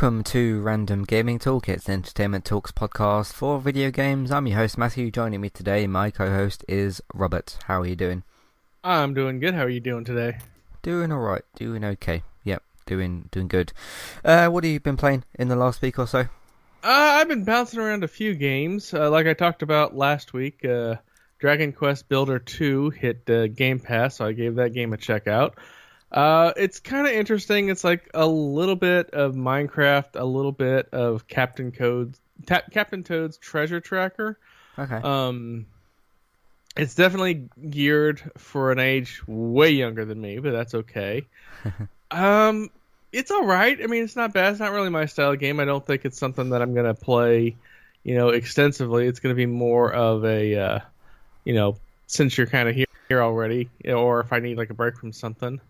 Welcome to Random Gaming Toolkit's It's Entertainment Talks podcast for video games. I'm your host Matthew. Joining me today, my co-host is Robert. How are you doing? I'm doing good. How are you doing today? Doing all right. Doing okay. Yep, doing doing good. Uh, what have you been playing in the last week or so? Uh, I've been bouncing around a few games. Uh, like I talked about last week, uh, Dragon Quest Builder 2 hit uh, Game Pass, so I gave that game a check out. Uh, it's kind of interesting. It's like a little bit of Minecraft, a little bit of Captain Code's Ta- Captain Toad's Treasure Tracker. Okay. Um, it's definitely geared for an age way younger than me, but that's okay. um, it's all right. I mean, it's not bad. It's not really my style of game. I don't think it's something that I'm gonna play, you know, extensively. It's gonna be more of a, uh, you know, since you're kind of here, here already, or if I need like a break from something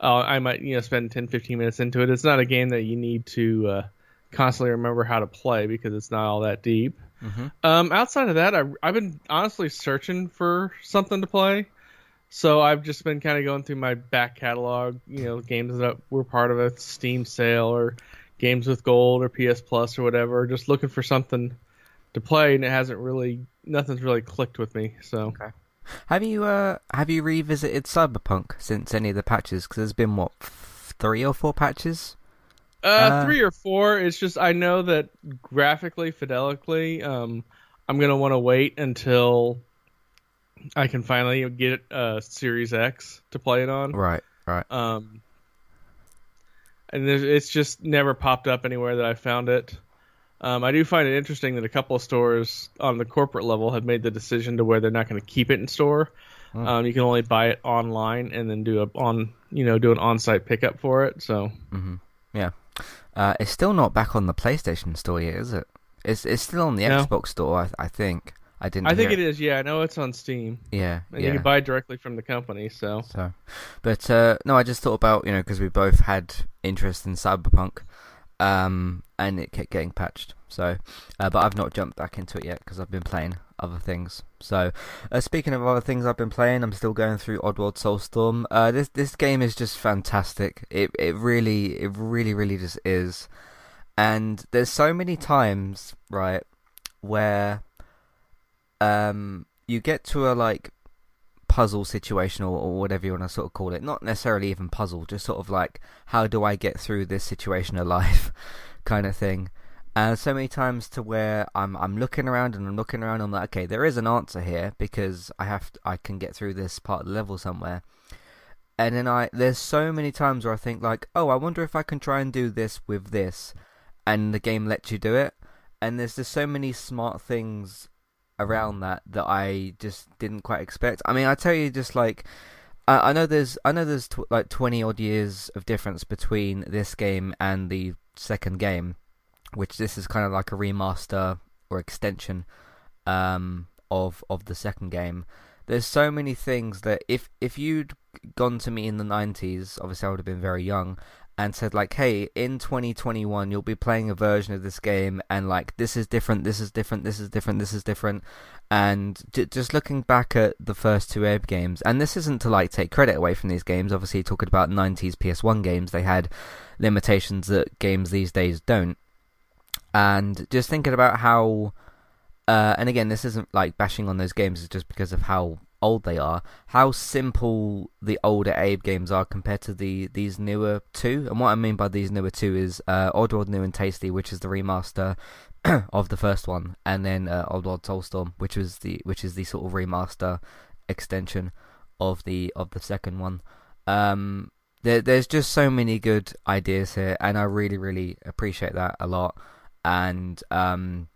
uh, I might you know spend 10, 15 minutes into it. It's not a game that you need to uh, constantly remember how to play because it's not all that deep. Mm-hmm. Um, outside of that, I, I've been honestly searching for something to play. So I've just been kind of going through my back catalog, you know, games that were part of a Steam sale or games with gold or PS Plus or whatever, just looking for something to play, and it hasn't really, nothing's really clicked with me. So. Okay. Have you uh have you revisited Cyberpunk since any of the patches? Because there's been what three or four patches. Uh, uh, three or four. It's just I know that graphically, fidelically, um, I'm gonna want to wait until I can finally get uh Series X to play it on. Right, right. Um, and it's just never popped up anywhere that I found it. Um, I do find it interesting that a couple of stores on the corporate level have made the decision to where they're not going to keep it in store. Hmm. Um, you can only buy it online and then do a on you know do an on-site pickup for it. So mm-hmm. yeah, uh, it's still not back on the PlayStation store yet, is it? It's it's still on the no. Xbox store, I, I, think. I didn't. I think it, it is. Yeah, I know it's on Steam. Yeah, and yeah. you can buy directly from the company. So. So, but uh, no, I just thought about you know because we both had interest in Cyberpunk um, and it kept getting patched. So, uh, but I've not jumped back into it yet because I've been playing other things. So, uh, speaking of other things I've been playing, I'm still going through Oddworld Soulstorm. Uh, this this game is just fantastic. It it really it really really just is. And there's so many times, right, where um you get to a like puzzle situation or, or whatever you want to sort of call it. Not necessarily even puzzle, just sort of like how do I get through this situation alive, kind of thing. And so many times to where I'm I'm looking around and I'm looking around. I'm like, okay, there is an answer here because I have to, I can get through this part of the level somewhere. And then I there's so many times where I think like, oh, I wonder if I can try and do this with this, and the game lets you do it. And there's just so many smart things around that that I just didn't quite expect. I mean, I tell you, just like I, I know there's I know there's tw- like twenty odd years of difference between this game and the second game, which this is kind of like a remaster or extension um, of of the second game. There's so many things that if if you'd gone to me in the 90s, obviously I would have been very young, and said like, "Hey, in 2021 you'll be playing a version of this game and like this is different, this is different, this is different, this is different." And just looking back at the first two Abe games, and this isn't to like take credit away from these games. Obviously, talking about 90s PS1 games, they had limitations that games these days don't. And just thinking about how uh, and again, this isn't like bashing on those games, it's just because of how old they are, how simple the older Abe games are compared to the these newer two. And what I mean by these newer two is uh, Oddworld New and Tasty, which is the remaster of the first one, and then uh, Oddworld Soulstorm, which was the which is the sort of remaster extension of the of the second one. Um, there, there's just so many good ideas here, and I really really appreciate that a lot. And um,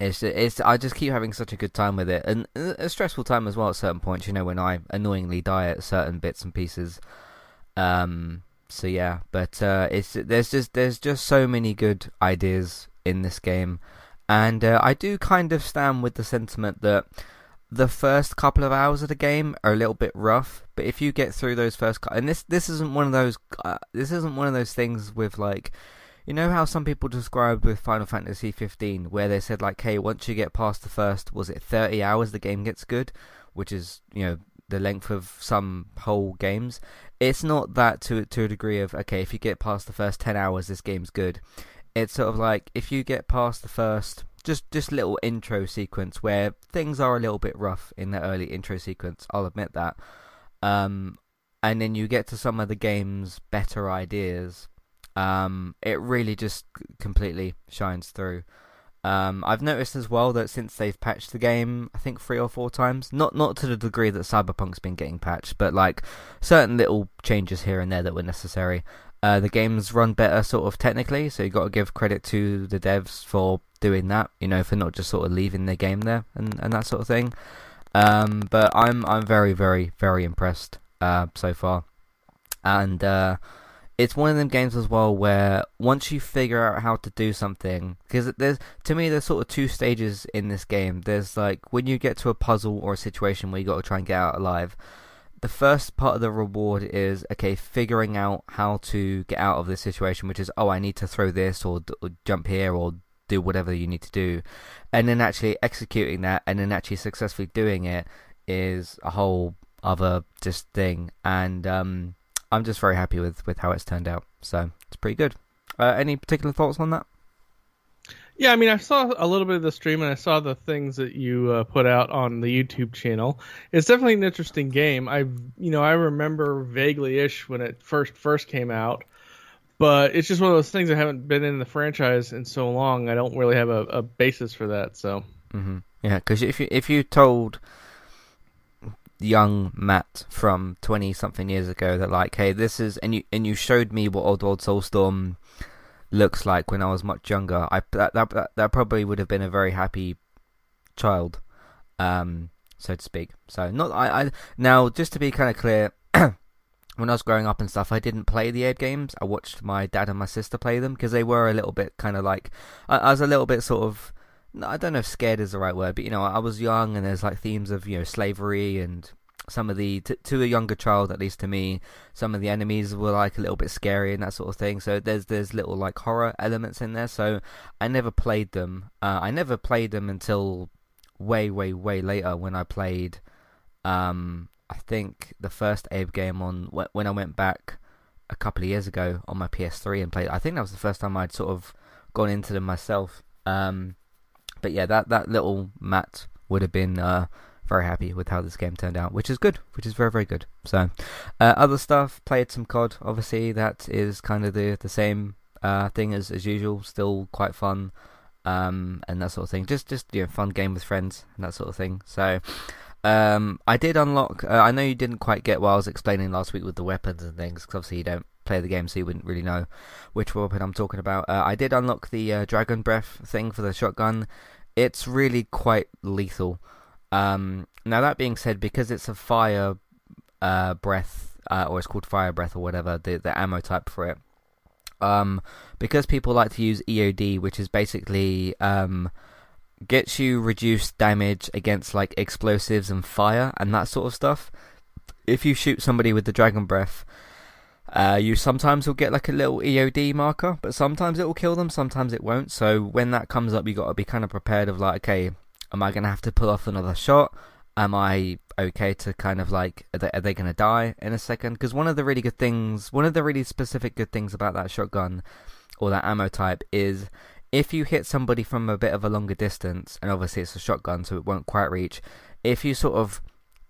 it's it's I just keep having such a good time with it, and a stressful time as well at certain points. You know, when I annoyingly die at certain bits and pieces. Um. So yeah, but uh, it's there's just there's just so many good ideas in this game, and uh, I do kind of stand with the sentiment that the first couple of hours of the game are a little bit rough, but if you get through those first, and this this isn't one of those uh, this isn't one of those things with like you know how some people described with Final Fantasy 15, where they said like, "Hey, once you get past the first, was it 30 hours, the game gets good," which is you know the length of some whole games. It's not that to to a degree of okay, if you get past the first ten hours, this game's good. It's sort of like if you get past the first just just little intro sequence where things are a little bit rough in the early intro sequence. I'll admit that. Um, and then you get to some of the game's better ideas. Um, it really just completely shines through. Um, I've noticed as well that since they've patched the game, I think three or four times, not not to the degree that Cyberpunk's been getting patched, but like certain little changes here and there that were necessary. Uh, the game's run better, sort of technically, so you got to give credit to the devs for doing that. You know, for not just sort of leaving the game there and, and that sort of thing. Um, but I'm I'm very very very impressed uh, so far, and uh, it's one of them games as well where once you figure out how to do something, because there's to me there's sort of two stages in this game. There's like when you get to a puzzle or a situation where you got to try and get out alive. The first part of the reward is okay, figuring out how to get out of this situation, which is oh I need to throw this or, or jump here or do whatever you need to do, and then actually executing that and then actually successfully doing it is a whole other just thing and. um I'm just very happy with, with how it's turned out. So it's pretty good. Uh, any particular thoughts on that? Yeah, I mean, I saw a little bit of the stream and I saw the things that you uh, put out on the YouTube channel. It's definitely an interesting game. I, you know, I remember vaguely-ish when it first first came out, but it's just one of those things I haven't been in the franchise in so long. I don't really have a, a basis for that. So. Mm-hmm. Yeah, because if you if you told young Matt from twenty something years ago that like, hey, this is and you and you showed me what Oddworld Soulstorm looks like when I was much younger. I that that that probably would have been a very happy child, um, so to speak. So not I, I now just to be kind of clear. when I was growing up and stuff, I didn't play the Abe games. I watched my dad and my sister play them because they were a little bit kind of like I, I was a little bit sort of I don't know if scared is the right word, but you know, I was young and there's like themes of you know slavery and some of the t- to a younger child, at least to me, some of the enemies were like a little bit scary and that sort of thing. So there's there's little like horror elements in there. So I never played them. Uh, I never played them until way way way later when I played. Um, I think the first Abe game on when I went back a couple of years ago on my PS3 and played. I think that was the first time I'd sort of gone into them myself. Um, but yeah, that that little Matt would have been uh, very happy with how this game turned out, which is good, which is very very good. So, uh, other stuff, played some COD. Obviously, that is kind of the the same uh, thing as as usual. Still quite fun, um, and that sort of thing. Just just you know, fun game with friends and that sort of thing. So. Um, I did unlock. Uh, I know you didn't quite get what I was explaining last week with the weapons and things, because obviously you don't play the game, so you wouldn't really know which weapon I'm talking about. Uh, I did unlock the uh, dragon breath thing for the shotgun it's really quite lethal. Um, now that being said, because it's a fire uh, breath, uh, or it's called fire breath or whatever, the the ammo type for it. Um, because people like to use EOD, which is basically um, gets you reduced damage against like explosives and fire and that sort of stuff. If you shoot somebody with the dragon breath, uh, you sometimes will get like a little EOD marker, but sometimes it will kill them, sometimes it won't. So when that comes up, you got to be kind of prepared of like, okay, am I gonna have to pull off another shot? Am I okay to kind of like, are they, are they gonna die in a second? Because one of the really good things, one of the really specific good things about that shotgun or that ammo type is if you hit somebody from a bit of a longer distance, and obviously it's a shotgun, so it won't quite reach. If you sort of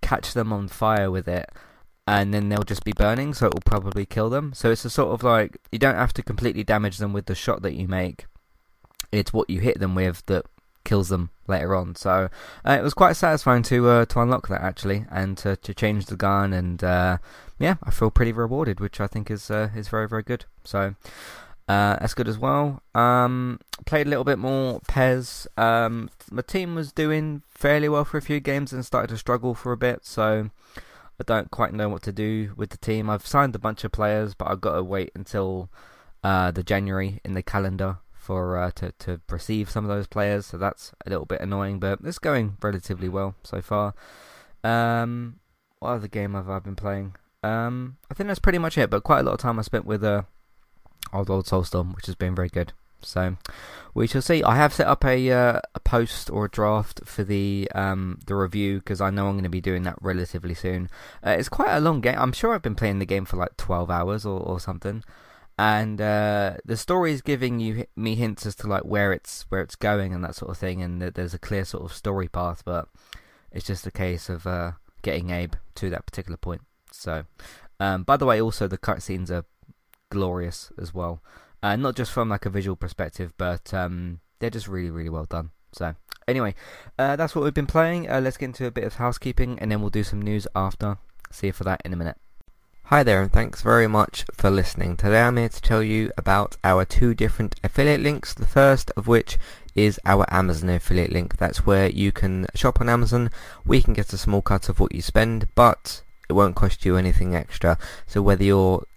catch them on fire with it and then they'll just be burning, so it will probably kill them. So it's a sort of like you don't have to completely damage them with the shot that you make. It's what you hit them with that kills them later on. So uh, it was quite satisfying to uh, to unlock that actually, and to to change the gun, and uh, yeah, I feel pretty rewarded, which I think is uh, is very very good. So. Uh, that's good as well. Um, played a little bit more PES. Um, my team was doing fairly well for a few games and started to struggle for a bit. So I don't quite know what to do with the team. I've signed a bunch of players, but I've got to wait until uh, the January in the calendar for uh, to to receive some of those players. So that's a little bit annoying, but it's going relatively well so far. Um, what other game have I been playing? Um, I think that's pretty much it. But quite a lot of time I spent with uh, Oddworld Soulstorm, which has been very good. So we shall see. I have set up a uh, a post or a draft for the um, the review because I know I'm going to be doing that relatively soon. Uh, it's quite a long game. I'm sure I've been playing the game for like 12 hours or, or something, and uh, the story is giving you me hints as to like where it's where it's going and that sort of thing, and there's a clear sort of story path, but it's just a case of uh, getting Abe to that particular point. So, um, by the way, also the cutscenes are glorious as well. Uh, not just from like a visual perspective, but um, they're just really, really well done. So, anyway, uh, that's what we've been playing. Uh, let's get into a bit of housekeeping, and then we'll do some news after. See you for that in a minute. Hi there and thanks very much for listening. Today I'm here to tell you about our two different affiliate links. The first of which is our Amazon affiliate link. That's where you can shop on Amazon. We can get a small cut of what you spend, but it won't cost you anything extra. So whether you're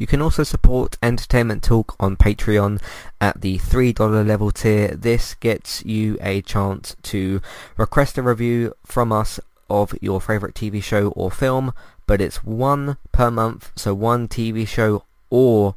you can also support Entertainment Talk on Patreon at the $3 level tier. This gets you a chance to request a review from us of your favourite TV show or film, but it's one per month, so one TV show or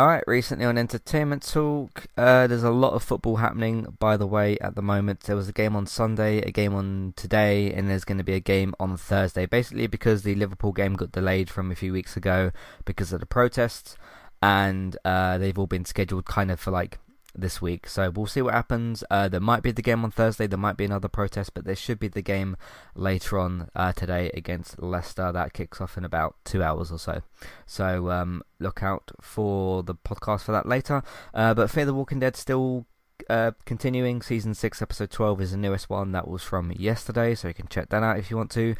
Alright, recently on Entertainment Talk, uh, there's a lot of football happening, by the way, at the moment. There was a game on Sunday, a game on today, and there's going to be a game on Thursday. Basically, because the Liverpool game got delayed from a few weeks ago because of the protests, and uh, they've all been scheduled kind of for like this week. So we'll see what happens. Uh, there might be the game on Thursday. There might be another protest, but there should be the game later on uh, today against Leicester. That kicks off in about two hours or so. So um, look out for the podcast for that later. Uh, but Fear the Walking Dead still uh, continuing. Season 6, Episode 12 is the newest one. That was from yesterday, so you can check that out if you want to.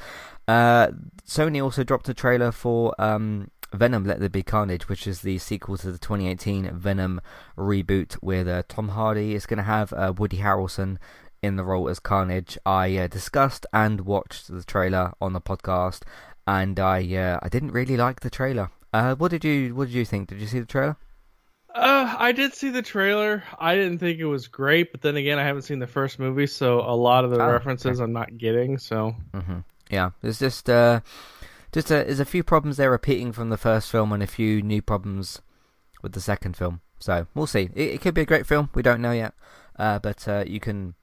Uh, Sony also dropped a trailer for um, Venom Let There Be Carnage, which is the sequel to the 2018 Venom reboot with uh, Tom Hardy. It's going to have uh, Woody Harrelson in the role as Carnage. I uh, discussed and watched the trailer on the podcast, and I uh, I didn't really like the trailer. Uh, what did you What did you think? Did you see the trailer? Uh, I did see the trailer. I didn't think it was great, but then again, I haven't seen the first movie, so a lot of the oh, references okay. I'm not getting. So, mm-hmm. yeah, it's just uh, just a, there's a few problems there repeating from the first film and a few new problems with the second film. So we'll see. It, it could be a great film. We don't know yet, uh, but uh, you can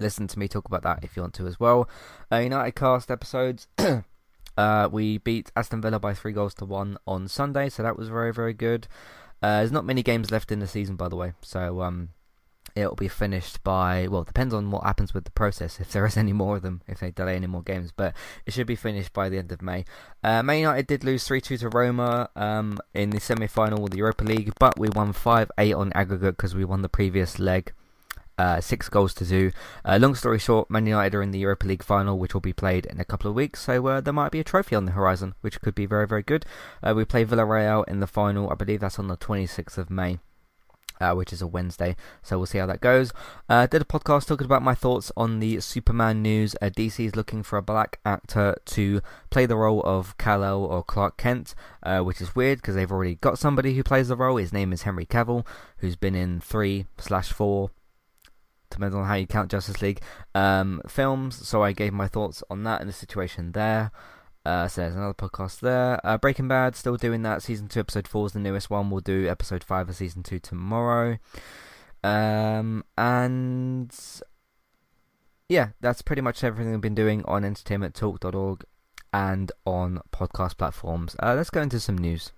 listen to me talk about that if you want to as well. Uh, United cast episodes. uh, we beat Aston Villa by three goals to one on Sunday, so that was very very good. Uh, there's not many games left in the season, by the way, so um, it'll be finished by well, it depends on what happens with the process if there is any more of them, if they delay any more games, but it should be finished by the end of May. Uh, Man United did lose 3-2 to Roma um, in the semi-final of the Europa League, but we won 5-8 on aggregate because we won the previous leg. Uh, six goals to two. Uh, long story short, Man United are in the Europa League final, which will be played in a couple of weeks. So uh, there might be a trophy on the horizon, which could be very, very good. Uh, we play Villarreal in the final. I believe that's on the 26th of May. Uh, which is a Wednesday. So we'll see how that goes. Uh, did a podcast talking about my thoughts on the Superman news. Uh, DC is looking for a black actor to play the role of Kal-El or Clark Kent, uh, which is weird because they've already got somebody who plays the role. His name is Henry Cavill, who's been in three slash four. Depends on how you count Justice League um, films. So I gave my thoughts on that and the situation there. Uh, so there's another podcast there. Uh, Breaking Bad, still doing that. Season 2, Episode 4 is the newest one. We'll do Episode 5 of Season 2 tomorrow. Um, and yeah, that's pretty much everything I've been doing on entertainmenttalk.org and on podcast platforms. Uh, let's go into some news.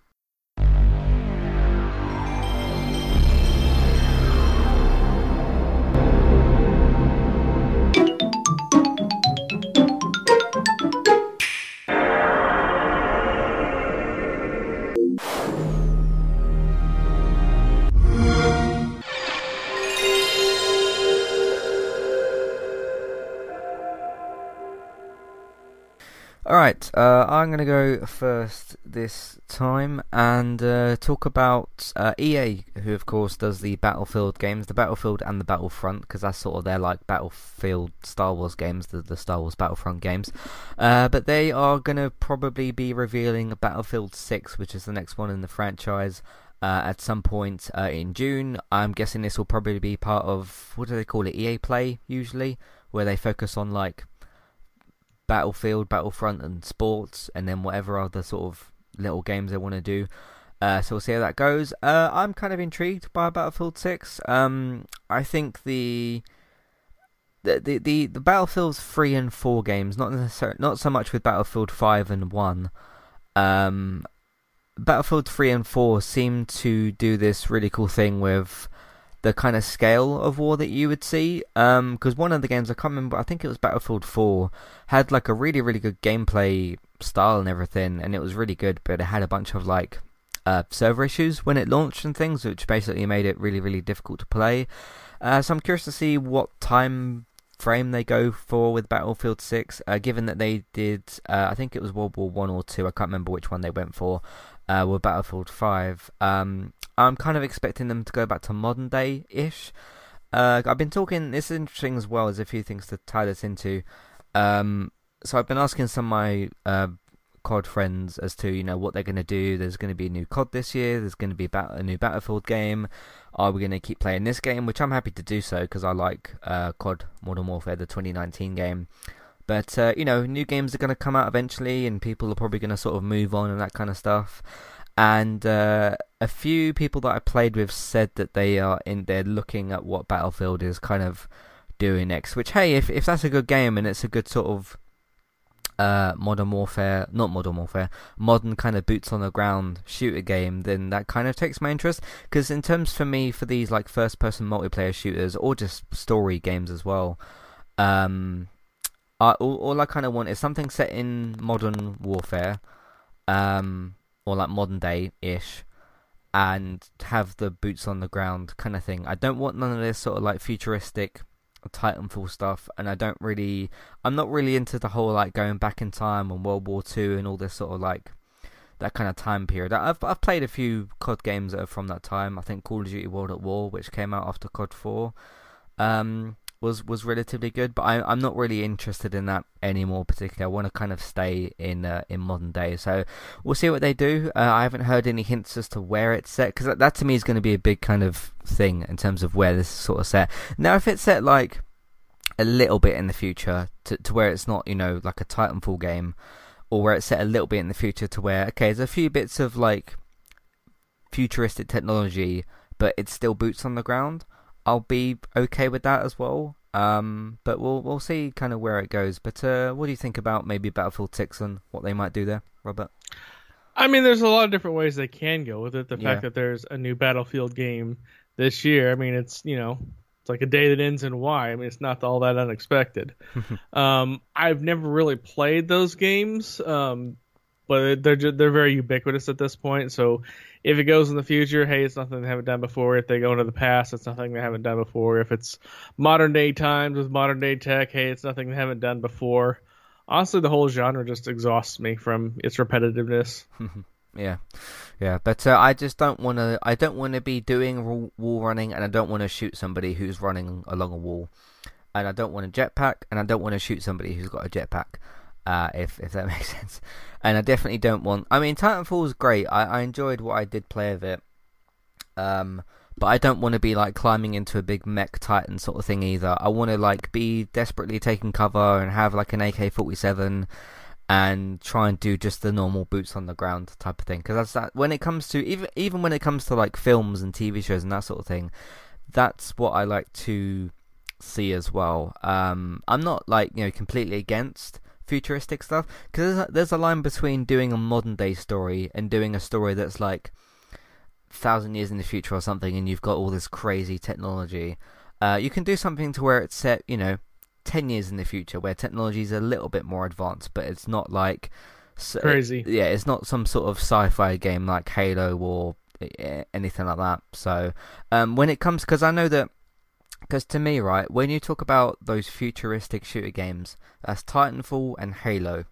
Alright, uh, I'm going to go first this time and uh, talk about uh, EA, who of course does the Battlefield games, the Battlefield and the Battlefront, because that's sort of their like Battlefield Star Wars games, the, the Star Wars Battlefront games. Uh, but they are going to probably be revealing Battlefield 6, which is the next one in the franchise. Uh, at some point uh, in June, I'm guessing this will probably be part of what do they call it? EA Play usually, where they focus on like Battlefield, Battlefront, and sports, and then whatever other sort of little games they want to do. Uh, so we'll see how that goes. Uh, I'm kind of intrigued by Battlefield 6. Um, I think the the, the the the Battlefield 3 and 4 games, not necessarily, not so much with Battlefield 5 and 1. Um, Battlefield 3 and 4 seem to do this really cool thing with the kind of scale of war that you would see. Because um, one of the games I can't remember, I think it was Battlefield 4, had like a really really good gameplay style and everything, and it was really good. But it had a bunch of like uh, server issues when it launched and things, which basically made it really really difficult to play. Uh, so I'm curious to see what time frame they go for with Battlefield 6, uh, given that they did, uh, I think it was World War 1 or 2, I can't remember which one they went for, uh, with Battlefield 5. Um, I'm kind of expecting them to go back to modern day ish. Uh, I've been talking. This is interesting as well. There's a few things to tie this into. Um, so I've been asking some of my uh, COD friends as to you know what they're going to do. There's going to be a new COD this year. There's going to be a new Battlefield game. Are we going to keep playing this game? Which I'm happy to do so because I like uh, COD Modern Warfare, the 2019 game. But uh, you know, new games are going to come out eventually, and people are probably going to sort of move on and that kind of stuff and uh, a few people that I played with said that they are in there looking at what Battlefield is kind of doing next. Which, hey, if if that's a good game and it's a good sort of uh, modern warfare, not modern warfare, modern kind of boots on the ground shooter game, then that kind of takes my interest. Because in terms for me, for these like first person multiplayer shooters or just story games as well, um, I, all, all I kind of want is something set in modern warfare. Um, or like modern day ish, and have the boots on the ground kind of thing. I don't want none of this sort of like futuristic Titanfall stuff, and I don't really, I'm not really into the whole like going back in time and World War Two and all this sort of like that kind of time period. I've I've played a few COD games that are from that time. I think Call of Duty World at War, which came out after COD Four. Um, was was relatively good, but I, I'm not really interested in that anymore. Particularly, I want to kind of stay in uh, in modern day. So we'll see what they do. Uh, I haven't heard any hints as to where it's set because that, that to me is going to be a big kind of thing in terms of where this is sort of set. Now, if it's set like a little bit in the future to to where it's not you know like a Titanfall game, or where it's set a little bit in the future to where okay, there's a few bits of like futuristic technology, but it's still boots on the ground. I'll be okay with that as well. Um, but we'll we'll see kind of where it goes. But uh, what do you think about maybe Battlefield Six and what they might do there, Robert? I mean, there's a lot of different ways they can go with it. The Yeah. fact that there's a new Battlefield game this year, I mean, it's you know, it's like a day that ends in Y. I mean, it's not all that unexpected. um, I've never really played those games, um, but they're they're very ubiquitous at this point. So if it goes in the future, hey, it's nothing they haven't done before. If they go into the past, it's nothing they haven't done before. If it's modern day times with modern day tech, hey, it's nothing they haven't done before. Honestly, the whole genre just exhausts me from its repetitiveness. Yeah, yeah, but uh, I just don't want to. I don't want to be doing wall running, and I don't want to shoot somebody who's running along a wall, and I don't want a jetpack, and I don't want to shoot somebody who's got a jetpack. Uh, if if that makes sense, and I definitely don't want. I mean, Titanfall was great. I, I enjoyed what I did play of it. Um, but I don't want to be like climbing into a big mech titan sort of thing either. I want to like be desperately taking cover and have like an AK forty seven and try and do just the normal boots on the ground type of thing. Because that's that. When it comes to even even when it comes to like films and TV shows and that sort of thing, that's what I like to see as well. Um, I'm not like you know completely against futuristic stuff because there's, there's a line between doing a modern day story and doing a story that's like thousand years in the future or something, and you've got all this crazy technology. Uh, you can do something to where it's set, you know, 10 years in the future where technology is a little bit more advanced, but it's not like. Crazy. Yeah, it's not some sort of sci fi game like Halo or anything like that. So, um, when it comes. Because I know that. Because to me, right, when you talk about those futuristic shooter games, that's Titanfall and Halo.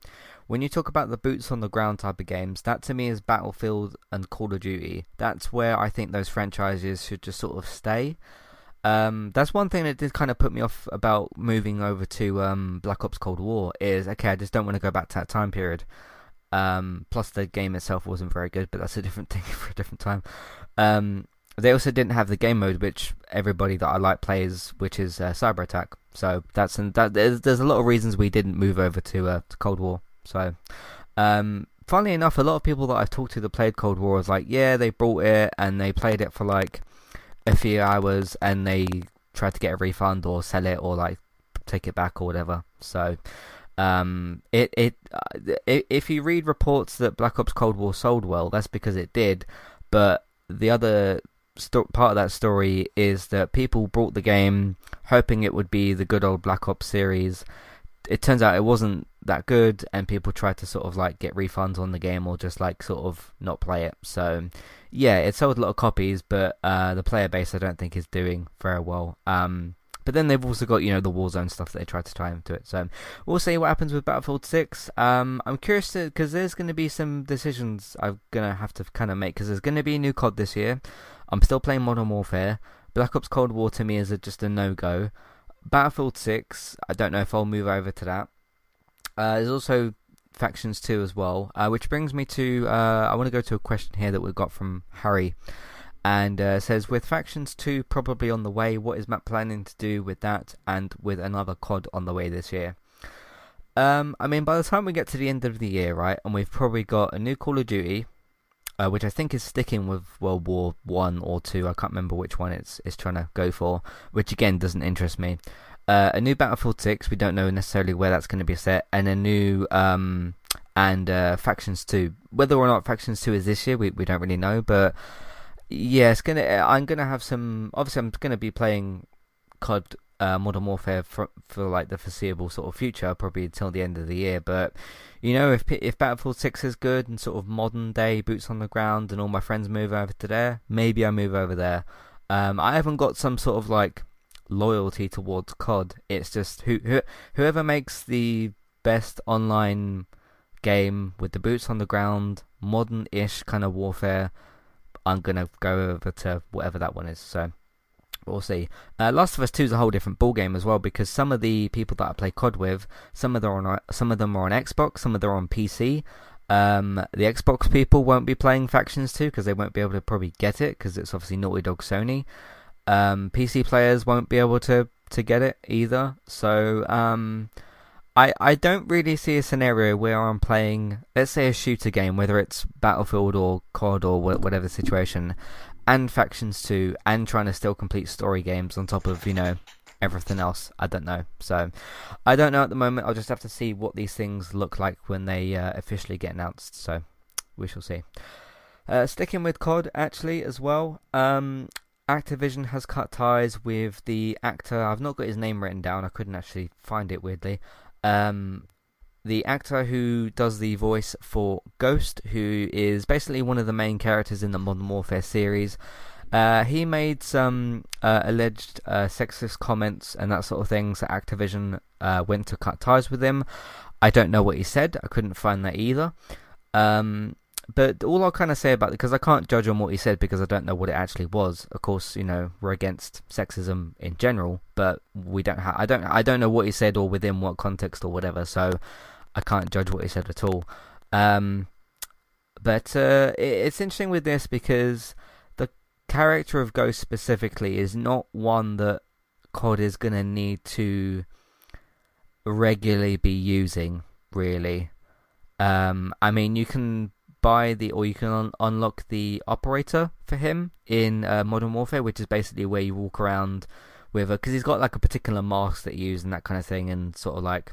When you talk about the boots on the ground type of games, that to me is Battlefield and Call of Duty. That's where I think those franchises should just sort of stay. Um, that's one thing that did kind of put me off about moving over to um, Black Ops Cold War is okay, I just don't want to go back to that time period. Um, plus, the game itself wasn't very good, but that's a different thing for a different time. They also didn't have the game mode, which everybody that I like plays, which is uh, Cyber Attack. So that's and that there's, there's a lot of reasons we didn't move over to, uh, to Cold War. So, um, funnily enough, a lot of people that I've talked to that played Cold War was like, yeah, they bought it and they played it for like a few hours and they tried to get a refund or sell it or like take it back or whatever. So um, it it uh, if you read reports that Black Ops Cold War sold well, that's because it did. But the other part of that story is that people bought the game hoping it would be the good old Black Ops series. It turns out it wasn't that good, and people tried to sort of like get refunds on the game or just like sort of not play it. So yeah, it sold a lot of copies, but uh, the player base I don't think is doing very well. Um, but then they've also got you know the Warzone stuff that they tried to tie into it. So we'll see what happens with Battlefield Six. Um, I'm curious because there's going to be some decisions I'm gonna have to kind of make because there's going to be a new COD this year. I'm still playing Modern Warfare. Black Ops Cold War to me is a, just a no go. Battlefield Six, I don't know if I'll move over to that. Uh, there's also factions 2 as well, uh, which brings me to uh, I want to go to a question here that we got from Harry. And uh, says, with factions 2 probably on the way, what is Matt planning to do with that and with another COD on the way this year? Um, I mean, by the time we get to the end of the year, right, and we've probably got a new Call of Duty, uh, which I think is sticking with World War One or Two. I can't remember which one it's it's trying to go for, which again doesn't interest me. Uh, a new Battlefield 6, we don't know necessarily where that's going to be set, and a new um, and uh, Factions 2. Whether or not Factions 2 is this year, we, we don't really know, but yeah, it's gonna. I'm gonna have some. Obviously, I'm gonna be playing COD uh, Modern Warfare for for like the foreseeable sort of future, probably until the end of the year. But you know, if if Battlefield 6 is good and sort of modern day boots on the ground, and all my friends move over to there, maybe I move over there. Um, I haven't got some sort of like loyalty towards COD. It's just who, who whoever makes the best online game with the boots on the ground, modern-ish kind of warfare. I'm gonna go over to whatever that one is. So we'll see. Uh, Last of Us Two is a whole different ball game as well because some of the people that I play COD with, some of them are on some of them are on Xbox, some of them are on PC. Um, the Xbox people won't be playing Factions 2 because they won't be able to probably get it because it's obviously Naughty Dog Sony. Um, PC players won't be able to to get it either. So um, I I don't really see a scenario where I'm playing, let's say, a shooter game, whether it's Battlefield or COD or whatever situation, and Factions 2, and trying to still complete story games on top of you know everything else. I don't know. So I don't know at the moment. I'll just have to see what these things look like when they uh, officially get announced. So we shall see. Uh, sticking with COD actually as well. Um, Activision has cut ties with the actor. I've not got his name written down. I couldn't actually find it weirdly. Um, the actor who does the voice for Ghost, who is basically one of the main characters in the Modern Warfare series. Uh, he made some uh, alleged uh, sexist comments and that sort of thing, so Activision uh, went to cut ties with him. I don't know what he said. I couldn't find that either. Um, but all I'll kind of say about because I can't judge on what he said because I don't know what it actually was. Of course, you know we're against sexism in general, but we don't. Ha- I don't. I don't know what he said or within what context or whatever. So I can't judge what he said at all. Um, but uh, it, it's interesting with this because the character of Ghost specifically is not one that COD is going to need to regularly be using. Really, um, I mean, you can buy the or you can un- unlock the operator for him in uh, Modern Warfare, which is basically where you walk around with because he's got like a particular mask that you use and that kind of thing, and sort of like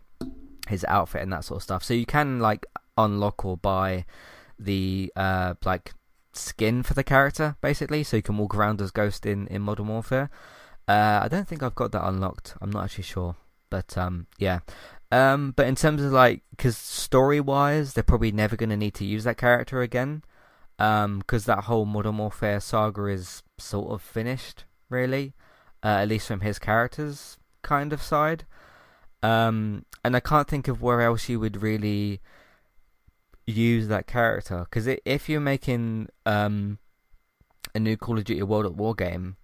his outfit and that sort of stuff. So you can like unlock or buy the uh like skin for the character basically, so you can walk around as Ghost in in Modern Warfare. Uh, I don't think I've got that unlocked. I'm not actually sure, but um, yeah. Um, but in terms of like, because story wise, they're probably never going to need to use that character again. Um, because that whole Modern Warfare saga is sort of finished, really. Uh, at least from his character's kind of side. Um, and I can't think of where else you would really use that character. Because if you're making um a new Call of Duty World at War game,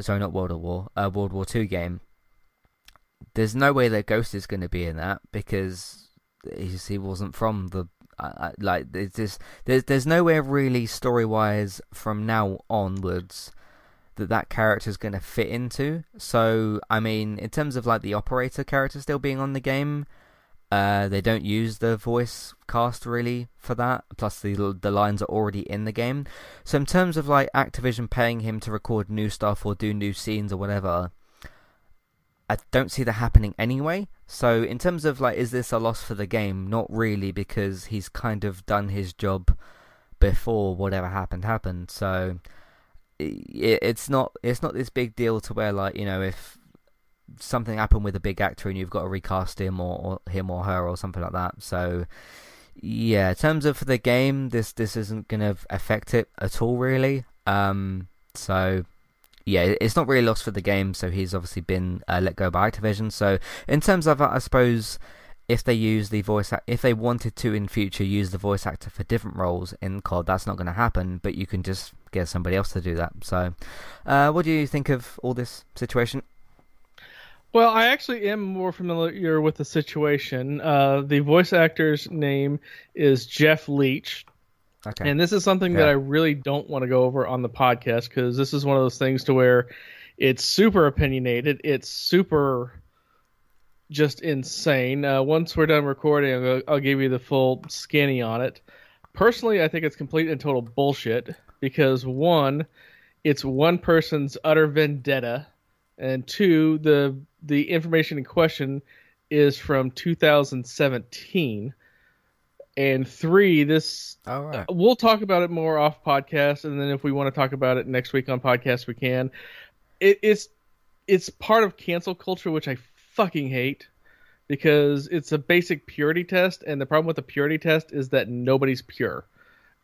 sorry, not World at War, uh, World War Two game, there's no way that Ghost is going to be in that because he, he wasn't from the uh, like it's just there's there's nowhere really story wise from now onwards that that character is going to fit into. So I mean, in terms of like the operator character still being on the game, uh, they don't use the voice cast really for that. Plus the the lines are already in the game. So in terms of like Activision paying him to record new stuff or do new scenes or whatever I don't see that happening anyway. So in terms of like, is this a loss for the game? Not really, because he's kind of done his job before whatever happened happened. So it, it's not it's not this big deal to where like you know if something happened with a big actor and you've got to recast him or, or him or her or something like that. So yeah, in terms of the game, this this isn't gonna affect it at all really. Um, so yeah, it's not really lost for the game, so he's obviously been uh, let go by Activision. So in terms of, I suppose, if they use the voice, act- if they wanted to in future use the voice actor for different roles in COD, that's not going to happen. But you can just get somebody else to do that. So, uh, what do you think of all this situation? Well, I actually am more familiar with the situation. Uh, the voice actor's name is Jeff Leach. Okay. And this is something Yeah. that I really don't want to go over on the podcast because this is one of those things to where it's super opinionated. It's super just insane. Uh, once we're done recording, I'll, I'll give you the full skinny on it. Personally, I think it's complete and total bullshit because one, it's one person's utter vendetta, and two, the the information in question is from 2017, and three, this All right. we'll talk about it more off podcast, and then if we want to talk about it next week on podcast, we can. It, it's it's part of cancel culture, which I fucking hate because it's a basic purity test, and the problem with the purity test is that nobody's pure,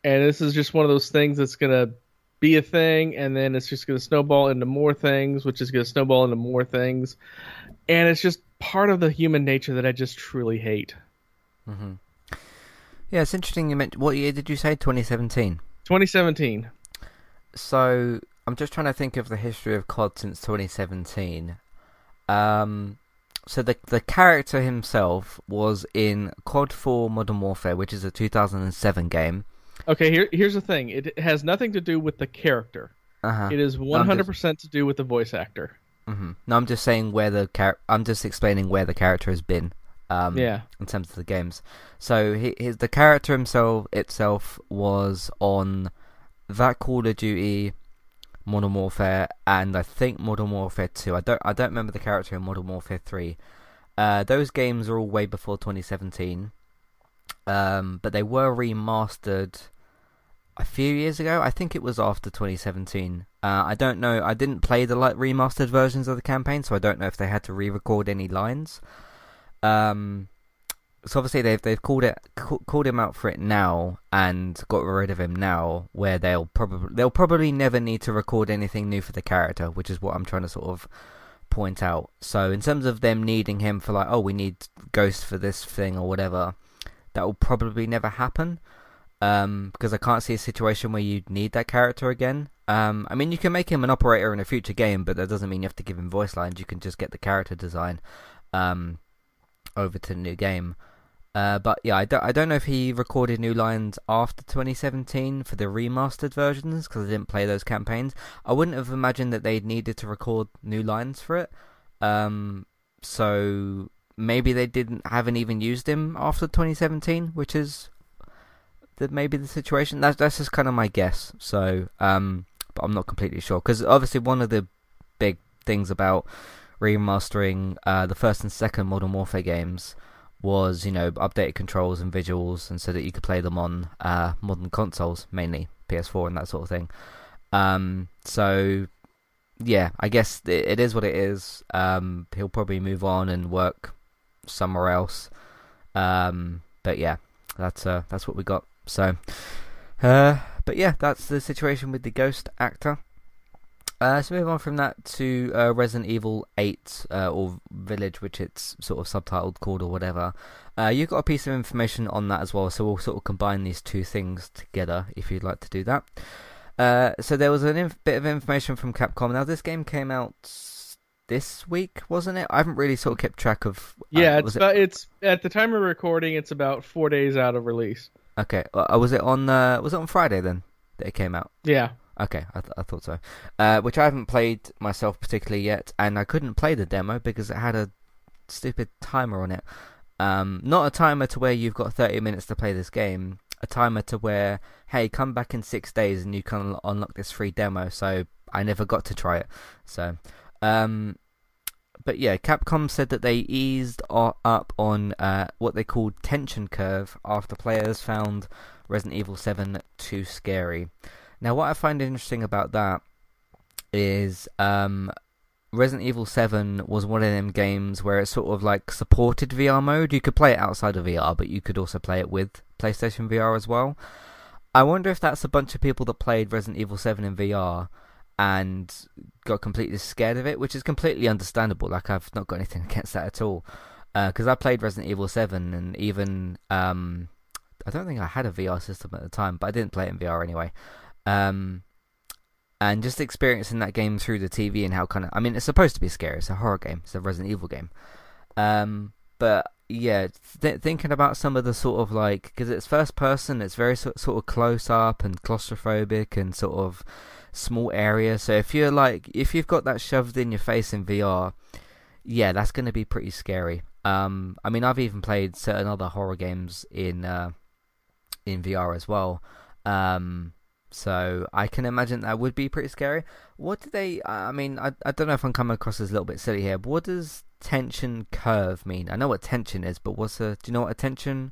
and this is just one of those things that's gonna be a thing, and then it's just gonna snowball into more things, which is gonna snowball into more things, and it's just part of the human nature that I just truly hate. hmm Yeah, it's interesting. You meant what year did you say? 2017. 2017. So I'm just trying to think of the history of COD since 2017. Um, so the the character himself was in COD 4 Modern Warfare, which is a 2007 game. Okay, here here's the thing. It has nothing to do with the character. Uh-huh. It is 100% to do with the voice actor. hmm No, I'm just saying where the char- I'm just explaining where the character has been. Um, Yeah. In terms of the games, so he, his the character himself itself was on that Call of Duty, Modern Warfare, and I think Modern Warfare Two. I don't I don't remember the character in Modern Warfare Three. Uh, those games are all way before 2017, um, but they were remastered a few years ago. I think it was after 2017. Uh, I don't know. I didn't play the like remastered versions of the campaign, so I don't know if they had to re-record any lines. Um, so obviously they've they've called it ca- called him out for it now and got rid of him now, where they'll probably they'll probably never need to record anything new for the character, which is what I'm trying to sort of point out. So in terms of them needing him for like, oh, we need Ghost for this thing or whatever, that will probably never happen. um, because I can't see a situation where you'd need that character again. Um, I mean, you can make him an operator in a future game, but that doesn't mean you have to give him voice lines. You can just get the character design um, over to the new game. Uh, but yeah, I don't, I don't know if he recorded new lines after 2017 for the remastered versions because I didn't play those campaigns. I wouldn't have imagined that they needed to record new lines for it. Um, so maybe they didn't haven't even used him after 2017, which is the, maybe the situation. That's that's just kind of my guess. So, um, but I'm not completely sure because obviously one of the big things about remastering uh, the first and second Modern Warfare games was you know updated controls and visuals, and so that you could play them on uh, modern consoles, mainly PS4 and that sort of thing. Um, so yeah, I guess it, it is what it is. Um, he'll probably move on and work somewhere else. Um, but yeah, that's uh, that's what we got. So, uh, but yeah, that's the situation with the ghost actor. Uh, so move on from that to uh, Resident Evil 8 uh, or Village, which it's sort of subtitled called or whatever. Uh, you've got a piece of information on that as well, so we'll sort of combine these two things together if you'd like to do that. Uh, so there was a inf- bit of information from Capcom. Now this game came out this week, wasn't it? I haven't really sort of kept track of. Uh, yeah, it's about, it... it's at the time of recording, it's about four days out of release. Okay, was it on was it on Friday then that it came out? Yeah. Okay, I, th- I thought so. Uh, which I haven't played myself particularly yet, and I couldn't play the demo because it had a stupid timer on it. Um, not a timer to where you've got 30 minutes to play this game, a timer to where, hey, come back in six days and you can unlock this free demo. So I never got to try it. So, um, but yeah, Capcom said that they eased up on uh, what they called tension curve after players found Resident Evil 7 too scary. Now, what I find interesting about that is um, Resident Evil 7 was one of them games where it sort of like supported VR mode. You could play it outside of VR, but you could also play it with PlayStation VR as well. I wonder if that's a bunch of people that played Resident Evil 7 in VR and got completely scared of it, which is completely understandable. Like, I've not got anything against that at all. Because uh, I played Resident Evil 7 and even. Um, I don't think I had a VR system at the time, but I didn't play it in VR anyway. Um, and just experiencing that game through the TV and how kind of I mean it's supposed to be scary. It's a horror game. It's a Resident Evil game. Um, but yeah, th- thinking about some of the sort of like because it's first person, it's very so- sort of close up and claustrophobic and sort of small area. So if you're like if you've got that shoved in your face in VR, yeah, that's going to be pretty scary. Um, I mean, I've even played certain other horror games in uh, in VR as well. Um, so I can imagine that would be pretty scary. What do they? I mean, I I don't know if I'm coming across as a little bit silly here. But what does tension curve mean? I know what tension is, but what's a? Do you know what a tension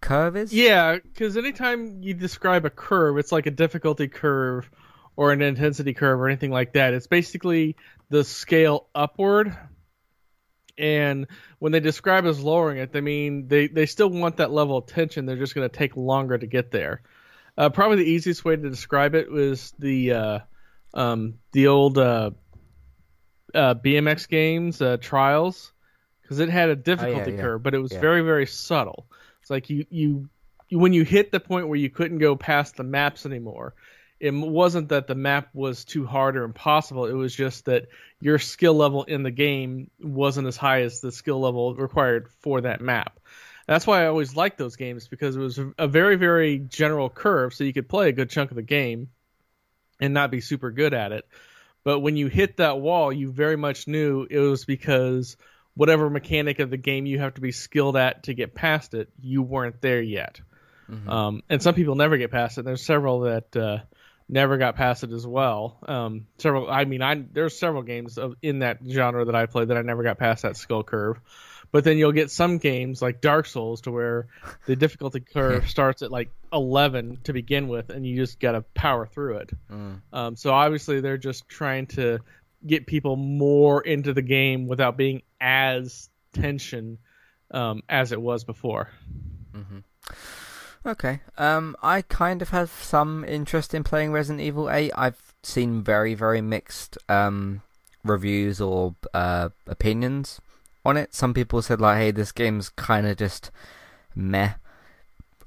curve is? Yeah, because anytime you describe a curve, it's like a difficulty curve or an intensity curve or anything like that. It's basically the scale upward. And when they describe as lowering it, they mean they, they still want that level of tension. They're just going to take longer to get there. Uh, probably the easiest way to describe it was the uh, um, the old uh, uh BMX games uh, trials because it had a difficulty oh, yeah, yeah. curve, but it was yeah. very very subtle. It's like you, you you when you hit the point where you couldn't go past the maps anymore. It wasn't that the map was too hard or impossible. It was just that your skill level in the game wasn't as high as the skill level required for that map. That's why I always liked those games because it was a very, very general curve, so you could play a good chunk of the game and not be super good at it. But when you hit that wall, you very much knew it was because whatever mechanic of the game you have to be skilled at to get past it, you weren't there yet. Mm-hmm. Um, and some people never get past it. There's several that uh, never got past it as well. Um, several, I mean, I there's several games of, in that genre that I played that I never got past that skill curve. But then you'll get some games like Dark Souls to where the difficulty curve starts at like 11 to begin with, and you just got to power through it. Mm. Um, so obviously they're just trying to get people more into the game without being as tension um, as it was before. Mm-hmm. Okay. Um, I kind of have some interest in playing Resident Evil 8. I've seen very, very mixed um, reviews or uh, opinions on it. Some people said like, "Hey, this game's kind of just meh,"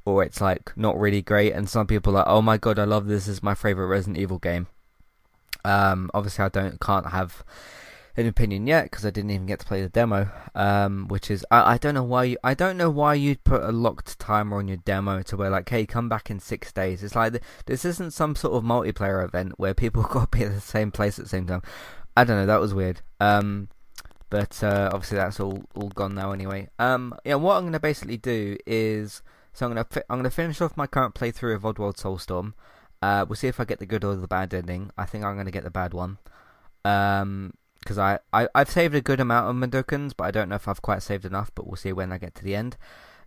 or it's like not really great, and some people are like, oh my god, I love this. this is my favorite Resident Evil game. Um, obviously, I don't can't have an opinion yet because I didn't even get to play the demo. Um, which is I, I don't know why you, I don't know why you'd put a locked timer on your demo to where like hey come back in six days. It's like this isn't some sort of multiplayer event where people got to be at the same place at the same time. I don't know that was weird. Um, but uh, obviously that's all all gone now anyway. Um, yeah, what I'm gonna basically do is so I'm gonna fi- I'm gonna finish off my current playthrough of Oddworld Soulstorm. Uh, we'll see if I get the good or the bad ending. I think I'm gonna get the bad one. Um, because I, I I've saved a good amount of Mudokons, but I don't know if I've quite saved enough. But we'll see when I get to the end.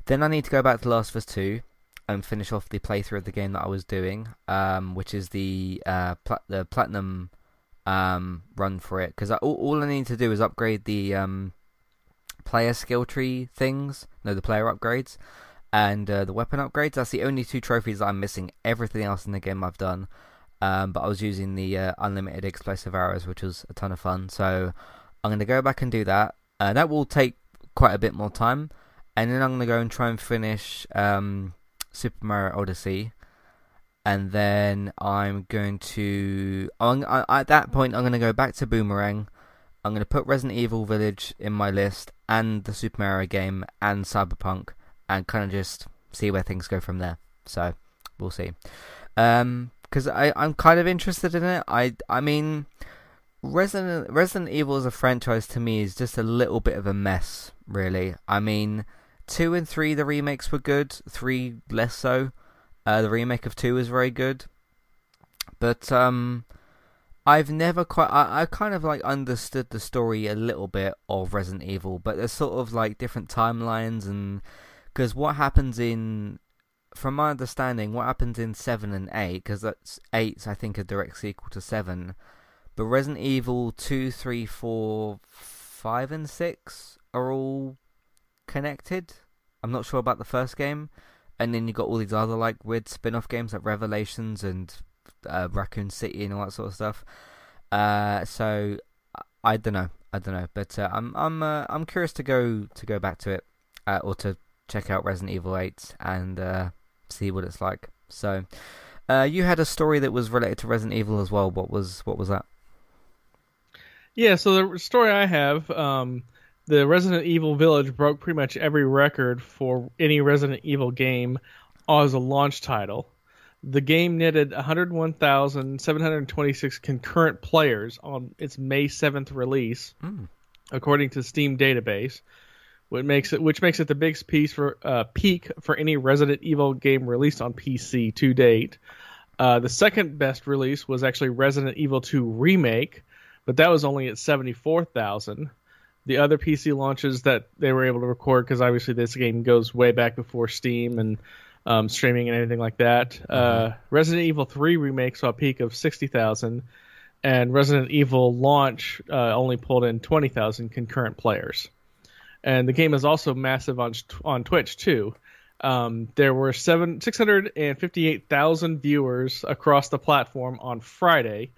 Then I need to go back to Last of Us Two and finish off the playthrough of the game that I was doing, um, which is the uh the platinum um run for it. Because all, all I need to do is upgrade the um player skill tree things, no, the player upgrades, and uh, the weapon upgrades. That's the only two trophies I'm missing. Everything else in the game I've done. Um, but I was using the uh, unlimited explosive arrows, which was a ton of fun. So I'm going to go back and do that. Uh, that will take quite a bit more time, and then I'm going to go and try and finish um, Super Mario Odyssey. And then I'm going to. I'm, I, at that point, I'm going to go back to Boomerang. I'm going to put Resident Evil Village in my list, and the Super Mario game, and Cyberpunk, and kind of just see where things go from there. So we'll see. Um, because I I'm kind of interested in it. I I mean, Resident Resident Evil as a franchise to me is just a little bit of a mess, really. I mean, two and three the remakes were good, three less so. Uh, the remake of two was very good, but um, I've never quite. I I kind of like understood the story a little bit of Resident Evil, but there's sort of like different timelines and because what happens in from my understanding, what happens in seven and eight, because that's eight's I think a direct sequel to seven, but Resident Evil two, three, four, five, and six are all connected. I'm not sure about the first game, and then you got all these other like weird spin-off games like Revelations and uh, Raccoon City and all that sort of stuff. Uh, so I, don't know, I don't know, but uh, I'm I'm uh, I'm curious to go to go back to it uh, or to check out Resident Evil Eight and uh, see what it's like. So, uh, you had a story that was related to Resident Evil as well. What was what was that? Yeah, so the story I have, um, the Resident Evil Village broke pretty much every record for any Resident Evil game as a launch title. The game netted 101,726 concurrent players on its May 7th release, Mm. according to Steam database, which makes it which makes it the biggest piece for uh, peak for any Resident Evil game released on PC to date. Uh, the second best release was actually Resident Evil 2 Remake, but that was only at 74,000. The other PC launches that they were able to record, because obviously this game goes way back before Steam and um, streaming and anything like that. Uh, Resident Evil 3 Remake saw a peak of 60,000, and Resident Evil launch uh, only pulled in 20,000 concurrent players. And the game is also massive on on Twitch too. Um, there were seven six hundred and fifty eight thousand viewers across the platform on Friday.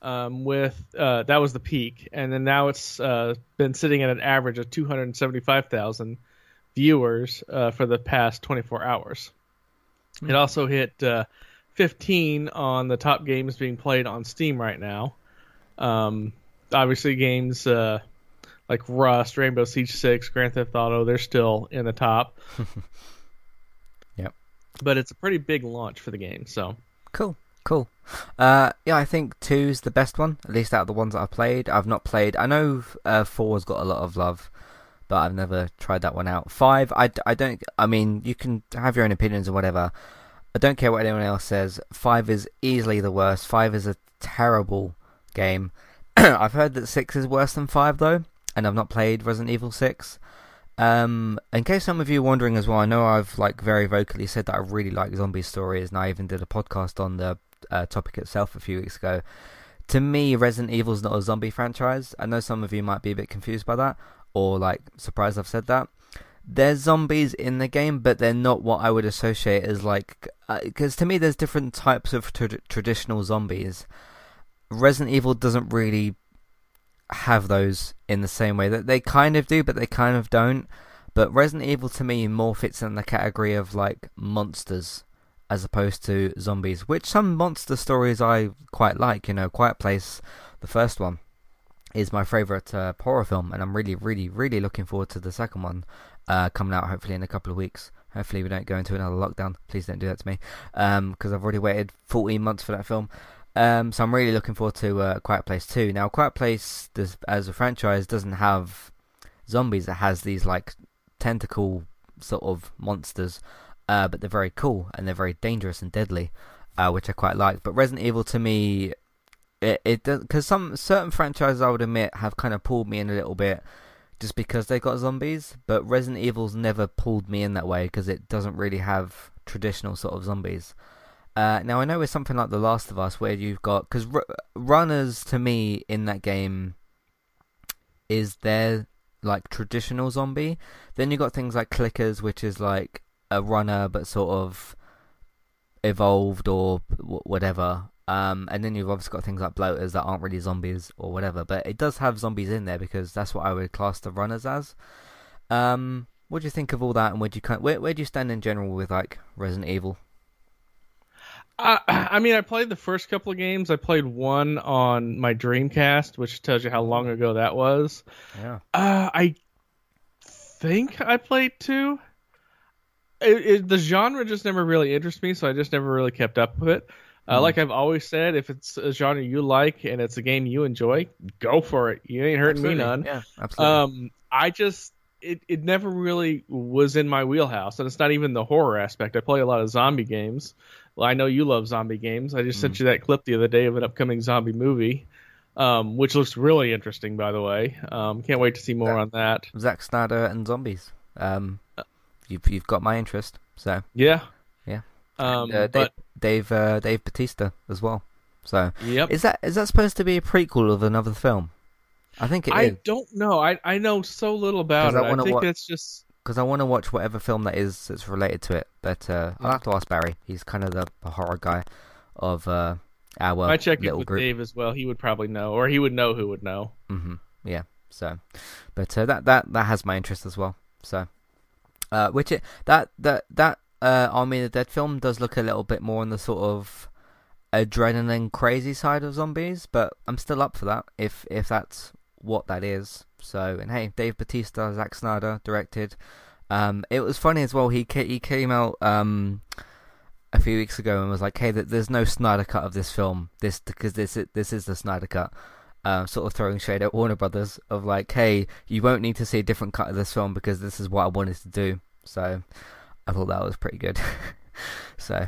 Um, with uh, that was the peak, and then now it's uh, been sitting at an average of two hundred seventy five thousand viewers uh, for the past twenty four hours. It also hit uh, fifteen on the top games being played on Steam right now. Um, obviously, games uh, like Rust, Rainbow Siege Six, Grand Theft Auto, they're still in the top. Yep. But it's a pretty big launch for the game, so Cool, cool. Uh, yeah, I think two's the best one, at least out of the ones that I've played. I've not played. I know uh, four's got a lot of love, but I've never tried that one out. Five, I, I don't. I mean, you can have your own opinions or whatever. I don't care what anyone else says. Five is easily the worst. Five is a terrible game. I've heard that six is worse than five though, and I've not played Resident Evil Six. Um, in case some of you are wondering as well, I know I've like very vocally said that I really like zombie stories, and I even did a podcast on the uh, topic itself a few weeks ago. To me, Resident Evil is not a zombie franchise. I know some of you might be a bit confused by that, or like surprised I've said that. There's zombies in the game, but they're not what I would associate as like. Because to me, there's different types of tra- traditional zombies. Resident Evil doesn't really have those in the same way that they kind of do, but they kind of don't. but Resident Evil to me more fits in the category of like monsters as opposed to zombies, which some monster stories I quite like. You know, Quiet Place, the first one, is my favorite uh, horror film, and I'm really, really, really looking forward to the second one uh, coming out hopefully in a couple of weeks. Hopefully, we don't go into another lockdown. Please don't do that to me, because um, I've already waited 14 months for that film. Um, so I'm really looking forward to uh, Quiet Place 2. Now, Quiet Place, does, as a franchise, doesn't have zombies. It has these like tentacle sort of monsters uh, but they're very cool and they're very dangerous and deadly, uh, which I quite like. But Resident Evil to me, it it does because some certain franchises I would admit have kind of pulled me in a little bit just because they got zombies, but Resident Evil's never pulled me in that way because it doesn't really have traditional sort of zombies. Uh, now I know with something like The Last of Us where you've got because r- runners to me in that game is their like traditional zombie. Then you've got things like clickers, which is like a runner but sort of evolved or whatever. Um, and then you've obviously got things like bloaters that aren't really zombies or whatever, but it does have zombies in there because that's what I would class the runners as. Um, what do you think of all that, and where do you where where do you stand in general with like Resident Evil? I mean, I played the first couple of games. I played one on my Dreamcast, which tells you how long ago that was. Yeah. Uh, I think I played two it, it, the genre just never really interests me, so I just never really kept up with it. Uh, mm. Like I've always said, if it's a genre you like and it's a game you enjoy, go for it. You ain't hurting absolutely. me none. Yeah, absolutely. Um, I just it, it never really was in my wheelhouse, and it's not even the horror aspect. I play a lot of zombie games. Well, I know you love zombie games. I just mm. sent you that clip the other day of an upcoming zombie movie, um, which looks really interesting, by the way. Um, can't wait to see more on that. Zack Snyder and zombies. Um, you've you've got my interest. So yeah, yeah. Um, uh, but Dave uh, Dave Batista as well. So yep. is that is that supposed to be a prequel of another film? I think it I is. don't know. I I know so little about it. I, I think wa- it's just because I want to watch whatever film that is that's related to it. But uh, I'll have to ask Barry. He's kind of the, the horror guy of uh, our I check it with group. Dave as well. He would probably know, or he would know who would know. Mm-hmm. Yeah. So, but uh, that that that has my interest as well. So uh, which it that that that uh, Army of the Dead film does look a little bit more on the sort of adrenaline crazy side of zombies, but I'm still up for that if if that's what that is. So and hey, Dave Batista, Zack Snyder directed. Um, it was funny as well. He he came out um a few weeks ago and was like, "Hey, there's no Snyder cut of this film. This because this this is the Snyder cut." uh, sort of throwing shade at Warner Brothers of like, hey, you won't need to see a different cut of this film because this is what I wanted to do. So I thought that was pretty good. so.